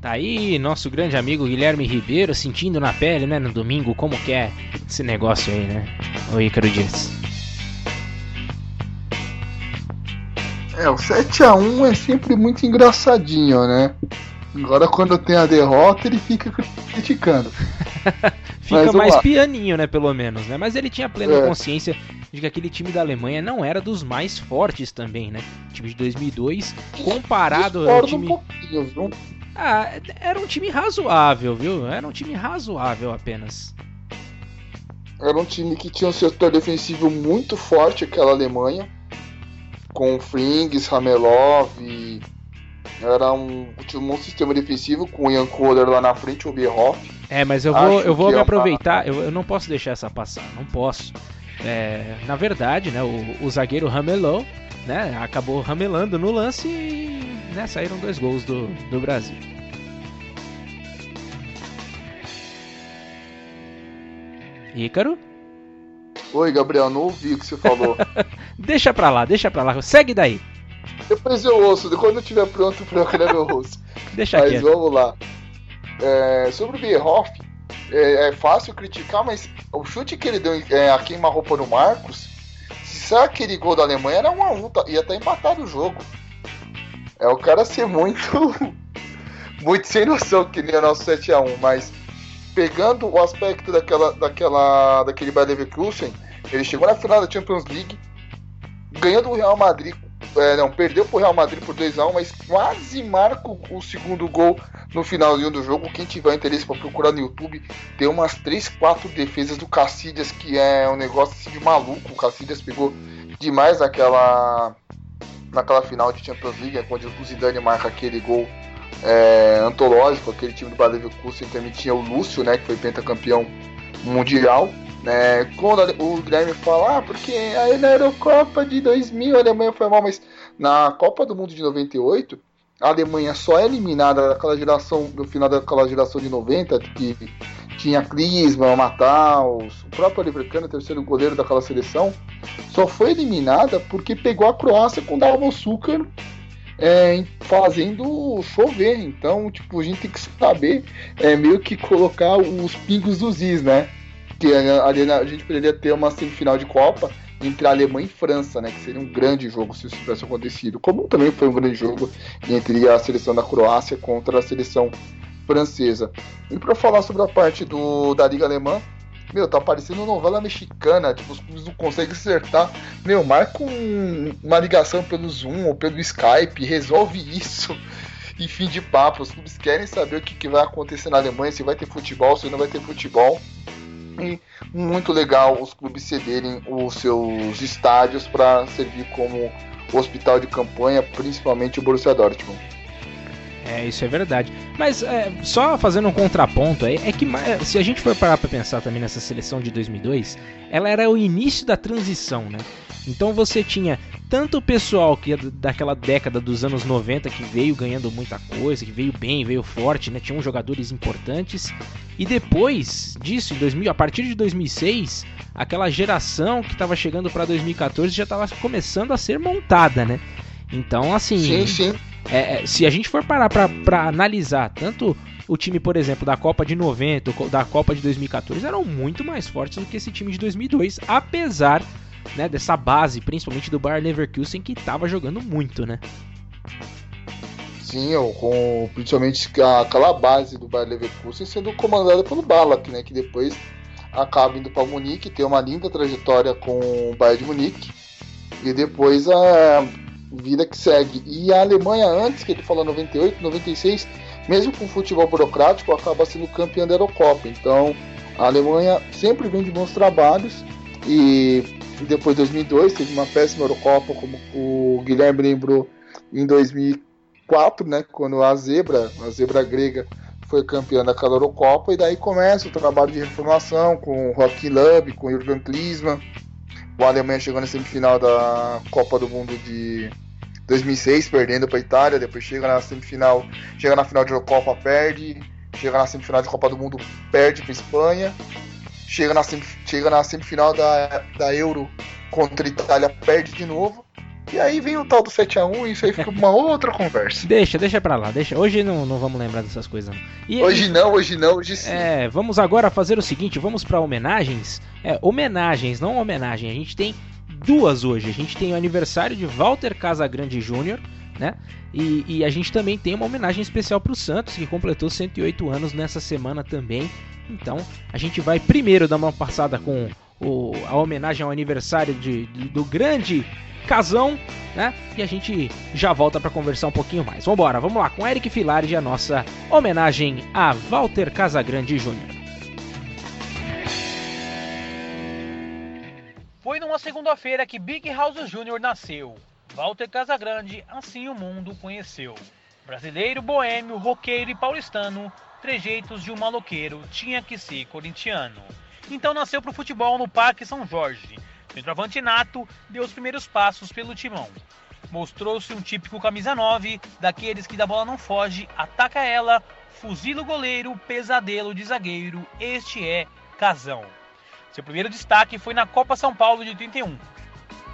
Tá aí nosso grande amigo Guilherme Ribeiro sentindo na pele, né, no domingo, como que é esse negócio aí, né? O Ícaro Dias. É, o 7x1 é sempre muito engraçadinho, né? Agora quando tem a derrota ele fica criticando. fica Mas, mais pianinho, né, pelo menos, né? Mas ele tinha plena é. consciência de que aquele time da Alemanha não era dos mais fortes também, né? O time de 2002 comparado ao time... um pouquinho, viu? Ah, era um time razoável, viu? Era um time razoável apenas. Era um time que tinha um setor defensivo muito forte, aquela Alemanha. Com Frings, Ramelov. E... Era um, tinha um sistema defensivo com o Ian Kohler lá na frente, o Bierhoff. É, mas eu vou, eu vou me é aproveitar, eu, eu não posso deixar essa passar, não posso. É, na verdade, né, o, o zagueiro Ramelot né, acabou ramelando no lance e né, saíram dois gols do, do Brasil. Ícaro? Oi, Gabriel, não ouvi o que você falou. deixa pra lá, deixa pra lá, segue daí. Depois eu ouço, quando eu estiver pronto pra eu eu ouço. deixa Mas quieto. vamos lá. É, sobre o Bierhoff, é, é, fácil criticar, mas o chute que ele deu é, a queima-roupa no Marcos, se aquele gol da Alemanha era 1 a 1 tá, ia estar tá empatado o jogo. É o cara ser muito. muito sem noção que nem o nosso 7x1, mas pegando o aspecto daquela, daquela, daquele Bayer Leverkusen, ele chegou na final da Champions League, ganhando o Real Madrid, é, não, perdeu pro Real Madrid por 2x1, mas quase marca o segundo gol no finalzinho do jogo. Quem tiver interesse para procurar no YouTube, tem umas 3, 4 defesas do Cacilhas, que é um negócio assim de maluco. O Cacilhas pegou demais naquela, naquela final de Champions League, quando o Zidane marca aquele gol é, antológico, aquele time do Bayer Leverkusen também tinha o Lúcio, né, que foi pentacampeão mundial. Né, quando o Guilherme fala, ah, porque aí na Eurocopa de 2000 a Alemanha foi mal, mas na Copa do Mundo de 98 a Alemanha só é eliminada daquela geração, no final daquela geração de 90, que tinha Klinsmann, Matthaus, o próprio Oliver Kahn, terceiro goleiro daquela seleção, só foi eliminada porque pegou a Croácia com Dalmo Sucar é, fazendo chover. Então, tipo, a gente tem que saber é, meio que colocar os pingos dos is, né? Que ali a gente poderia ter uma semifinal de Copa entre a Alemanha e França, né? Que seria um grande jogo se isso tivesse acontecido. Como também foi um grande jogo entre a seleção da Croácia contra a seleção francesa. E para falar sobre a parte do, da Liga Alemã, meu, tá parecendo novela mexicana, tipo, os clubes não conseguem acertar. Meu, marca um, uma ligação pelo Zoom ou pelo Skype, resolve isso. E fim de papo, os clubes querem saber o que, que vai acontecer na Alemanha, se vai ter futebol, se não vai ter futebol. E muito legal os clubes cederem os seus estádios para servir como hospital de campanha, principalmente o Borussia Dortmund. É, isso é verdade. Mas é, só fazendo um contraponto aí, é que se a gente for parar pra pensar também nessa seleção de 2002, ela era o início da transição, né? Então você tinha tanto o pessoal que é daquela década dos anos 90 que veio ganhando muita coisa, que veio bem, veio forte, né? Tinham jogadores importantes. E depois disso, em 2000, a partir de 2006, aquela geração que estava chegando para 2014 já estava começando a ser montada, né? Então, assim, sim, sim. É, é, se a gente for parar para analisar tanto o time, por exemplo, da Copa de 90, da Copa de 2014, eram muito mais fortes do que esse time de 2002, apesar né, dessa base, principalmente do Bayer Leverkusen, que estava jogando muito, né? Sim, com principalmente aquela base do Bayer Leverkusen sendo comandada pelo Balak, né, que depois acaba indo para Munique, tem uma linda trajetória com o Bayern de Munique, e depois a vida que segue. E a Alemanha, antes, que ele falou 98, 96, mesmo com futebol burocrático, acaba sendo campeã da Eurocopa. Então, a Alemanha sempre vem de bons trabalhos e depois de 2002 teve uma péssima Eurocopa, como o Guilherme lembrou, em 2004, né, quando a zebra, a zebra grega, foi campeã daquela Eurocopa, e daí começa o trabalho de reformação com o Rocky Lub, com o Jürgen Klinsmann, o Alemanha chegou na semifinal da Copa do Mundo de 2006, perdendo para a Itália, depois chega na semifinal, chega na final de Copa, perde, chega na semifinal de Copa do Mundo, perde para Espanha, chega na, chega na semifinal da, da Euro contra a Itália, perde de novo. E aí vem o tal do 7x1 e isso aí fica uma outra conversa. Deixa, deixa pra lá, deixa. Hoje não, não vamos lembrar dessas coisas não. E, hoje não, hoje não, hoje sim. É, vamos agora fazer o seguinte, vamos para homenagens. É, homenagens, não homenagem. A gente tem duas hoje. A gente tem o aniversário de Walter Casagrande Jr., né? E, e a gente também tem uma homenagem especial para o Santos, que completou 108 anos nessa semana também. Então, a gente vai primeiro dar uma passada com o, a homenagem ao aniversário de, de, do grande casão, né? E a gente já volta para conversar um pouquinho mais. Vambora, vamos lá com Eric Filardi, a nossa homenagem a Walter Casagrande Jr. Foi numa segunda-feira que Big House Jr. nasceu. Walter Casagrande, assim o mundo conheceu. Brasileiro, boêmio, roqueiro e paulistano, trejeitos de um maloqueiro, tinha que ser corintiano. Então nasceu pro futebol no Parque São Jorge, Centroavante nato deu os primeiros passos pelo timão. Mostrou-se um típico camisa 9, daqueles que da bola não foge, ataca ela, fuzila o goleiro, pesadelo de zagueiro, este é Casão. Seu primeiro destaque foi na Copa São Paulo de 31.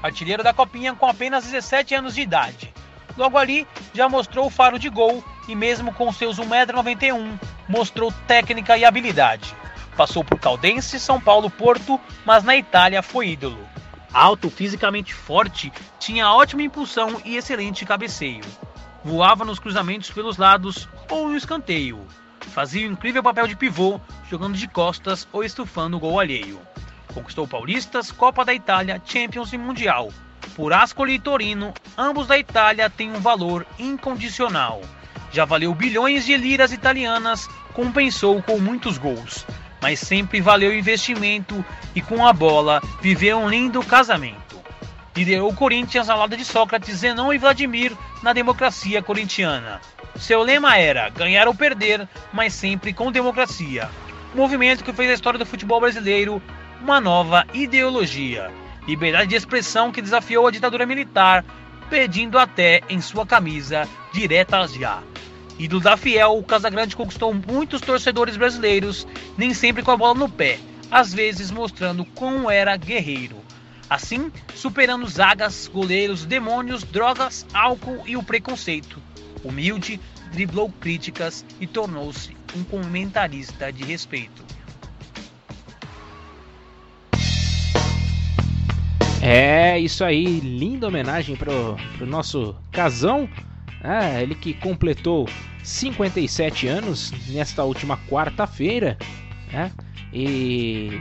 Artilheiro da Copinha com apenas 17 anos de idade. Logo ali, já mostrou o faro de gol e mesmo com seus 1,91m, mostrou técnica e habilidade. Passou por Caldense, São Paulo, Porto, mas na Itália foi ídolo. Alto, fisicamente forte, tinha ótima impulsão e excelente cabeceio. Voava nos cruzamentos pelos lados ou no escanteio. Fazia o um incrível papel de pivô, jogando de costas ou estufando o gol alheio. Conquistou Paulistas, Copa da Itália, Champions e Mundial. Por Ascoli e Torino, ambos da Itália têm um valor incondicional. Já valeu bilhões de liras italianas, compensou com muitos gols, mas sempre valeu investimento e com a bola viveu um lindo casamento. Liderou o Corinthians ao lado de Sócrates, Zenon e Vladimir na democracia corintiana. Seu lema era ganhar ou perder, mas sempre com democracia. Um movimento que fez a história do futebol brasileiro uma nova ideologia. Liberdade de expressão que desafiou a ditadura militar, pedindo até em sua camisa diretas já. Ídolo da Fiel, o Casagrande conquistou muitos torcedores brasileiros, nem sempre com a bola no pé, às vezes mostrando como era guerreiro. Assim, superando zagas, goleiros, demônios, drogas, álcool e o preconceito. Humilde, driblou críticas e tornou-se um comentarista de respeito. É, isso aí, linda homenagem pro, pro nosso casão. Ah, ele que completou 57 anos nesta última quarta-feira, né? E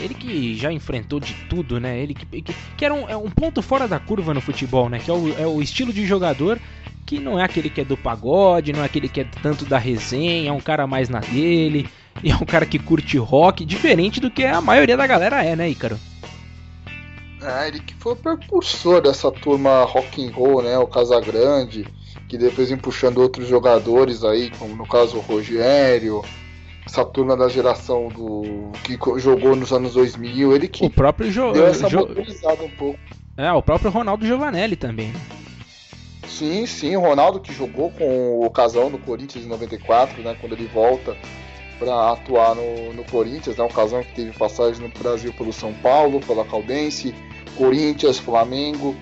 ele que já enfrentou de tudo, né? Ele que, que, que era um, é um, ponto fora da curva no futebol, né? Que é o, é o, estilo de jogador que não é aquele que é do pagode, não é aquele que é tanto da resenha, é um cara mais na dele, e é um cara que curte rock, diferente do que a maioria da galera é, né, Ícaro? É, ele que foi o percursor dessa turma rock and roll, né? O Casagrande, que depois vem puxando outros jogadores aí, como no caso o Rogério, essa turma da geração do que jogou nos anos 2000, ele que o próprio jo deu essa jo um pouco. É, o próprio Ronaldo Giovanelli também. Sim, sim, o Ronaldo que jogou com o Casão no Corinthians em 94, né, quando ele volta para atuar no, no Corinthians, né, um Casão que teve passagem no Brasil pelo São Paulo, pela Caldense, Corinthians, Flamengo,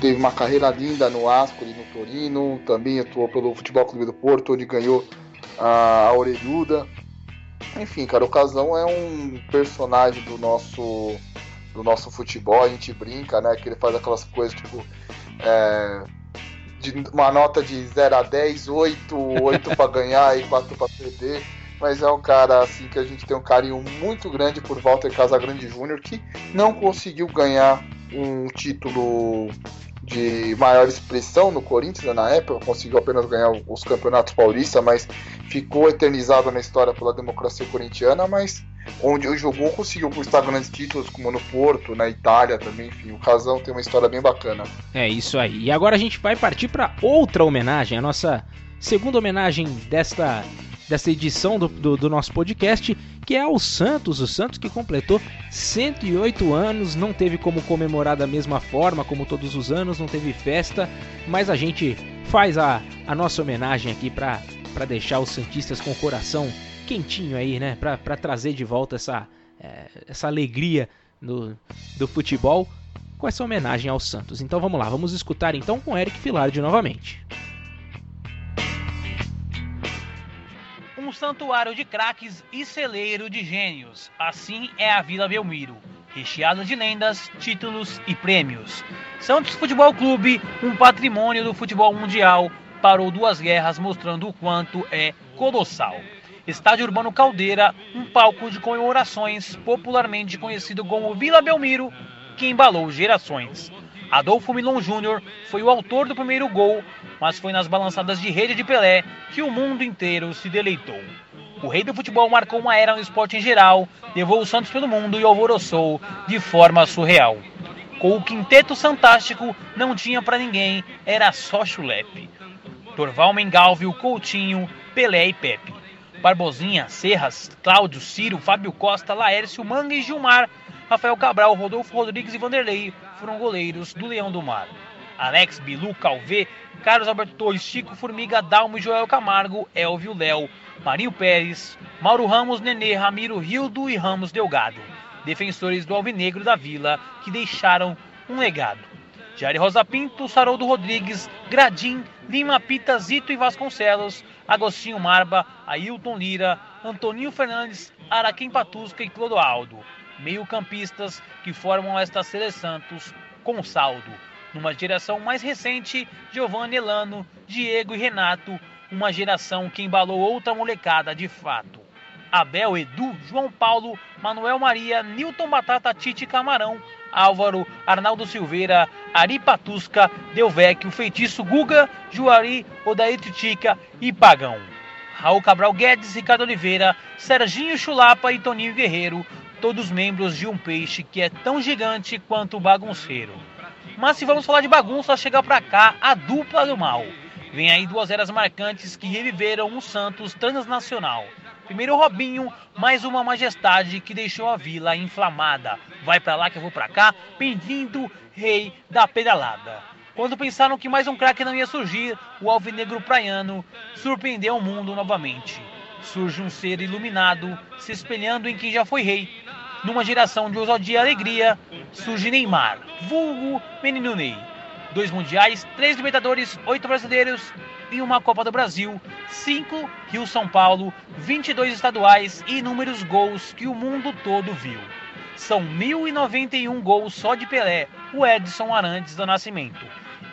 teve uma carreira linda no Ascoli, no Torino, também atuou pelo Futebol Clube do Porto, onde ganhou a, a Orelhuda. Enfim, cara, o Casão é um personagem do nosso do nosso futebol, a gente brinca, né, que ele faz aquelas coisas tipo é, de uma nota de 0 a 10, 8, 8 para ganhar e 4 para perder mas é um cara assim que a gente tem um carinho muito grande por Walter Casagrande Júnior, que não conseguiu ganhar um título de maior expressão no Corinthians né, na época, conseguiu apenas ganhar os campeonatos paulistas, mas ficou eternizado na história pela democracia corintiana, mas onde jogou conseguiu conquistar grandes títulos, como no Porto, na Itália também, enfim, o Casão tem uma história bem bacana. É isso aí. E agora a gente vai partir para outra homenagem, a nossa segunda homenagem desta dessa edição do, do, do, nosso podcast, que é o Santos. O Santos que completou 108 anos, não teve como comemorar da mesma forma como todos os anos, não teve festa, mas a gente faz a, a nossa homenagem aqui para deixar os Santistas com o coração quentinho aí, né? Para trazer de volta essa, é, essa alegria do, do futebol com essa homenagem ao Santos. Então vamos lá, vamos escutar então com Eric Filardi novamente. Um santuário de craques e celeiro de gênios. Assim é a Vila Belmiro, recheada de lendas, títulos e prêmios. Santos Futebol Clube, um patrimônio do futebol mundial, parou duas guerras mostrando o quanto é colossal. Estádio Urbano Caldeira, um palco de comemorações popularmente conhecido como Vila Belmiro, que embalou gerações. Adolfo Milon Júnior foi o autor do primeiro gol, mas foi nas balançadas de rede de Pelé que o mundo inteiro se deleitou. O rei do futebol marcou uma era no esporte em geral, levou o Santos pelo mundo e alvoroçou de forma surreal. Com o quinteto fantástico, não tinha para ninguém, era só chulepe. Dorval Mengalvio, Coutinho, Pelé e Pepe. Barbosinha, Serras, Cláudio, Ciro, Fábio Costa, Laércio, Manga e Gilmar Rafael Cabral, Rodolfo Rodrigues e Vanderlei foram goleiros do Leão do Mar. Alex, Bilu, Calvê, Carlos Alberto Torres, Chico Formiga, Dalmo e Joel Camargo, Elvio Léo, Marinho Pérez, Mauro Ramos, Nenê, Ramiro Rildo e Ramos Delgado, defensores do Alvinegro da Vila, que deixaram um legado. Jair Rosa Pinto, Saroldo Rodrigues, Gradim, Lima Pita, Zito e Vasconcelos, Agostinho Marba, Ailton Lira, Antoninho Fernandes, Araquém Patusca e Clodoaldo meio-campistas que formam esta Santos com saldo. Numa geração mais recente, Giovanni Elano, Diego e Renato, uma geração que embalou outra molecada de fato. Abel, Edu, João Paulo, Manuel Maria, Newton Batata, Tite Camarão, Álvaro, Arnaldo Silveira, Ari Patusca, Delvecchio, Feitiço Guga, Juari, Odair Titica e Pagão. Raul Cabral Guedes, Ricardo Oliveira, Serginho Chulapa e Toninho Guerreiro, todos membros de um peixe que é tão gigante quanto o bagunceiro. Mas se vamos falar de bagunça, chega pra cá a dupla do mal. Vem aí duas eras marcantes que reviveram o Santos transnacional. Primeiro Robinho, mais uma majestade que deixou a vila inflamada. Vai para lá que eu vou para cá, pedindo rei da pedalada. Quando pensaram que mais um craque não ia surgir, o alvinegro praiano surpreendeu o mundo novamente. Surge um ser iluminado, se espelhando em quem já foi rei. Numa geração de ousadia e alegria, surge Neymar, vulgo Menino Ney. Dois mundiais, três Libertadores, oito brasileiros e uma Copa do Brasil, cinco Rio-São Paulo, 22 estaduais e inúmeros gols que o mundo todo viu. São 1.091 gols só de Pelé, o Edson Arantes do Nascimento.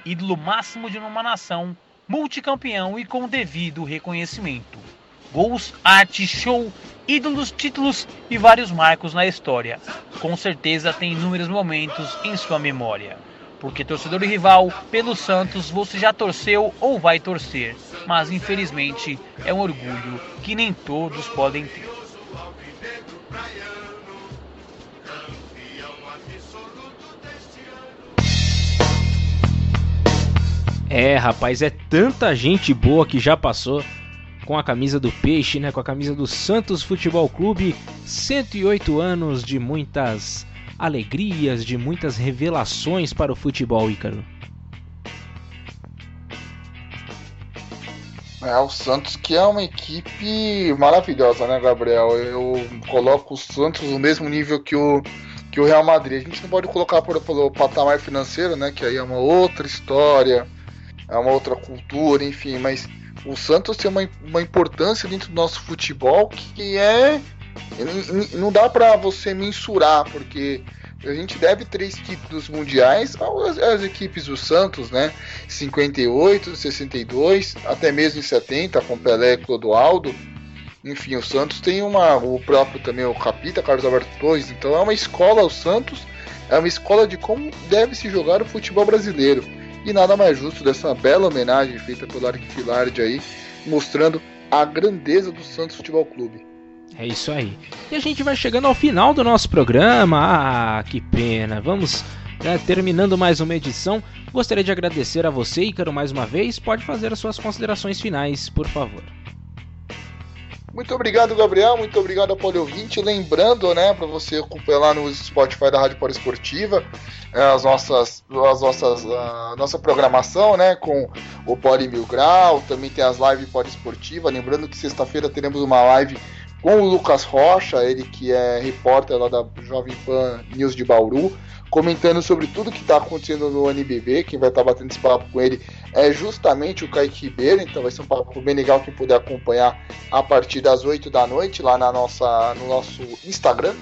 Ídolo máximo de uma nação, multicampeão e com devido reconhecimento. Gols, arte, show, ídolos, títulos e vários marcos na história. Com certeza tem inúmeros momentos em sua memória. Porque torcedor e rival, pelo Santos você já torceu ou vai torcer, mas infelizmente é um orgulho que nem todos podem ter. É, rapaz, é tanta gente boa que já passou com a camisa do Peixe, né? Com a camisa do Santos Futebol Clube. 108 anos de muitas alegrias, de muitas revelações para o futebol, Ícaro. É, o Santos que é uma equipe maravilhosa, né, Gabriel? Eu coloco o Santos no mesmo nível que o, que o Real Madrid. A gente não pode colocar por, pelo patamar financeiro, né? Que aí é uma outra história, é uma outra cultura, enfim, mas o Santos tem uma, uma importância dentro do nosso futebol que é. Não dá para você mensurar, porque a gente deve três títulos mundiais às, às, equipes do Santos, né? 58, 62, até mesmo em 70, com Pelé e Clodoaldo. Enfim, o Santos tem uma. O próprio também, o Capita, Carlos Alberto Torres. Então é uma escola, o Santos é uma escola de como deve se jogar o futebol brasileiro. E nada mais justo dessa bela homenagem feita pelo Arquifilardi aí, mostrando a grandeza do Santos Futebol Clube. É isso aí. E a gente vai chegando ao final do nosso programa. Ah, que pena. Vamos né, terminando mais uma edição. Gostaria de agradecer a você, Ícaro, mais uma vez. Pode fazer as suas considerações finais, por favor. Muito obrigado, Gabriel. Muito obrigado, Apoio Ouvinte. Lembrando, né, para você acompanhar lá no Spotify da Rádio Esportiva é, as nossas, as nossas, a nossa programação, né, com o Poli Mil Grau. Também tem as lives Esportiva. Lembrando que sexta-feira teremos uma live com o Lucas Rocha, ele que é repórter lá da Jovem Pan News de Bauru, comentando sobre tudo que está acontecendo no NBB. Quem vai estar tá batendo esse papo com ele é justamente o Kaique Ribeiro, então vai ser um papo bem legal quem puder acompanhar a partir das 8 da noite lá na nossa, no nosso Instagram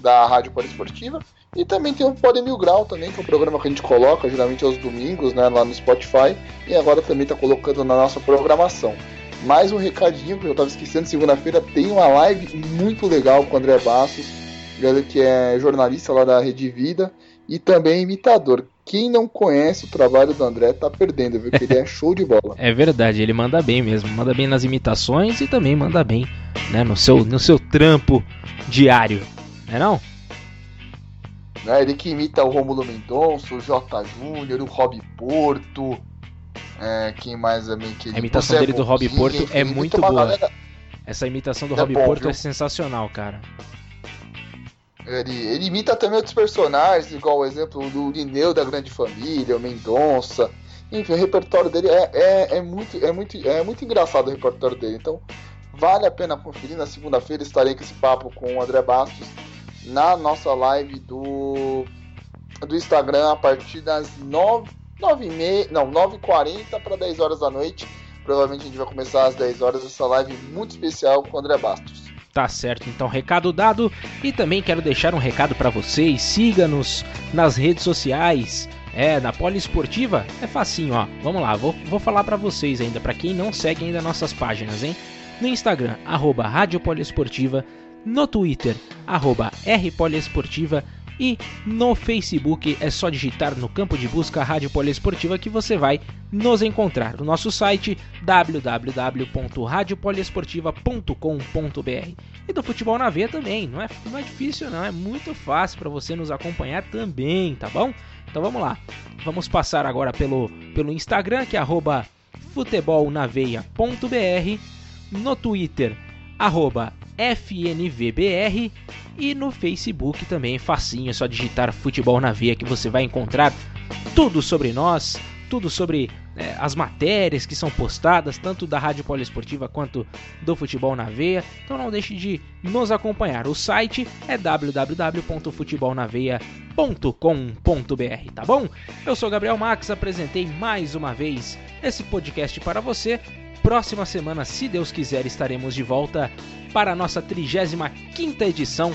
da Rádio Esportiva. E também tem o Pode Mil Grau também, que é um programa que a gente coloca geralmente aos domingos, né, lá no Spotify, e agora também está colocando na nossa programação. Mais um recadinho que eu estava esquecendo, segunda-feira tem uma live muito legal com o André Bastos, que é jornalista lá da Rede Vida e também imitador. Quem não conhece o trabalho do André tá perdendo, viu? Que ele é show de bola. É verdade, ele manda bem mesmo. Manda bem nas imitações e também manda bem né, no, seu, no seu trampo diário. Não é não? É, ele que imita o Romulo Mendonça, o J. Júnior, o Rob Porto, é, quem mais também que A imitação dele do Rob Porto é muito boa. Galera... Essa imitação do é Rob bom, Porto viu? é sensacional, cara. Ele, ele, imita também outros personagens, igual o exemplo do Lineu da Grande Família, o Mendonça. Enfim, o repertório dele é, é, é, muito, é, muito, é muito engraçado o repertório dele. Então, vale a pena conferir. Na segunda-feira estarei com esse papo com o André Bastos na nossa live do, do Instagram a partir das 9 9 e meia, não, 9h40 para 10 horas da noite. Provavelmente a gente vai começar às 10 horas essa live muito especial com o André Bastos. Tá certo, então recado dado e também quero deixar um recado para vocês. Siga-nos nas redes sociais. É, na Poliesportiva é facinho, ó. Vamos lá, vou, vou falar para vocês ainda, para quem não segue ainda nossas páginas, hein? no Instagram, arroba Rádio Poliesportiva, no Twitter, arroba Rpoliesportiva e no Facebook é só digitar no campo de busca Rádio Poliesportiva que você vai nos encontrar. O nosso site www.radiopoliesportiva.com.br E do Futebol na Veia também, não é, não é difícil não, é muito fácil para você nos acompanhar também, tá bom? Então vamos lá, vamos passar agora pelo, pelo Instagram que é arroba futebolnaveia.br, no Twitter arroba FNVBR e no Facebook também facinho, é só digitar Futebol na Veia que você vai encontrar tudo sobre nós, tudo sobre é, as matérias que são postadas, tanto da Rádio Poliesportiva quanto do Futebol na Veia. Então não deixe de nos acompanhar. O site é www.futebolnaveia.com.br, tá bom? Eu sou Gabriel Max, apresentei mais uma vez esse podcast para você. Próxima semana, se Deus quiser, estaremos de volta para a nossa 35 edição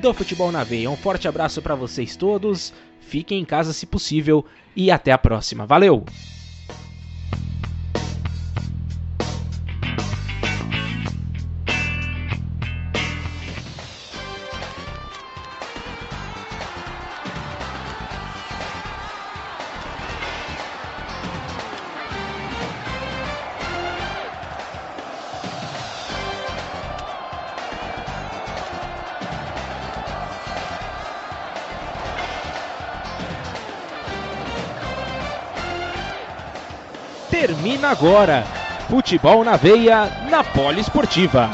do Futebol na Veia. Um forte abraço para vocês todos, fiquem em casa se possível e até a próxima. Valeu! Agora. Futebol na veia, na Poliesportiva.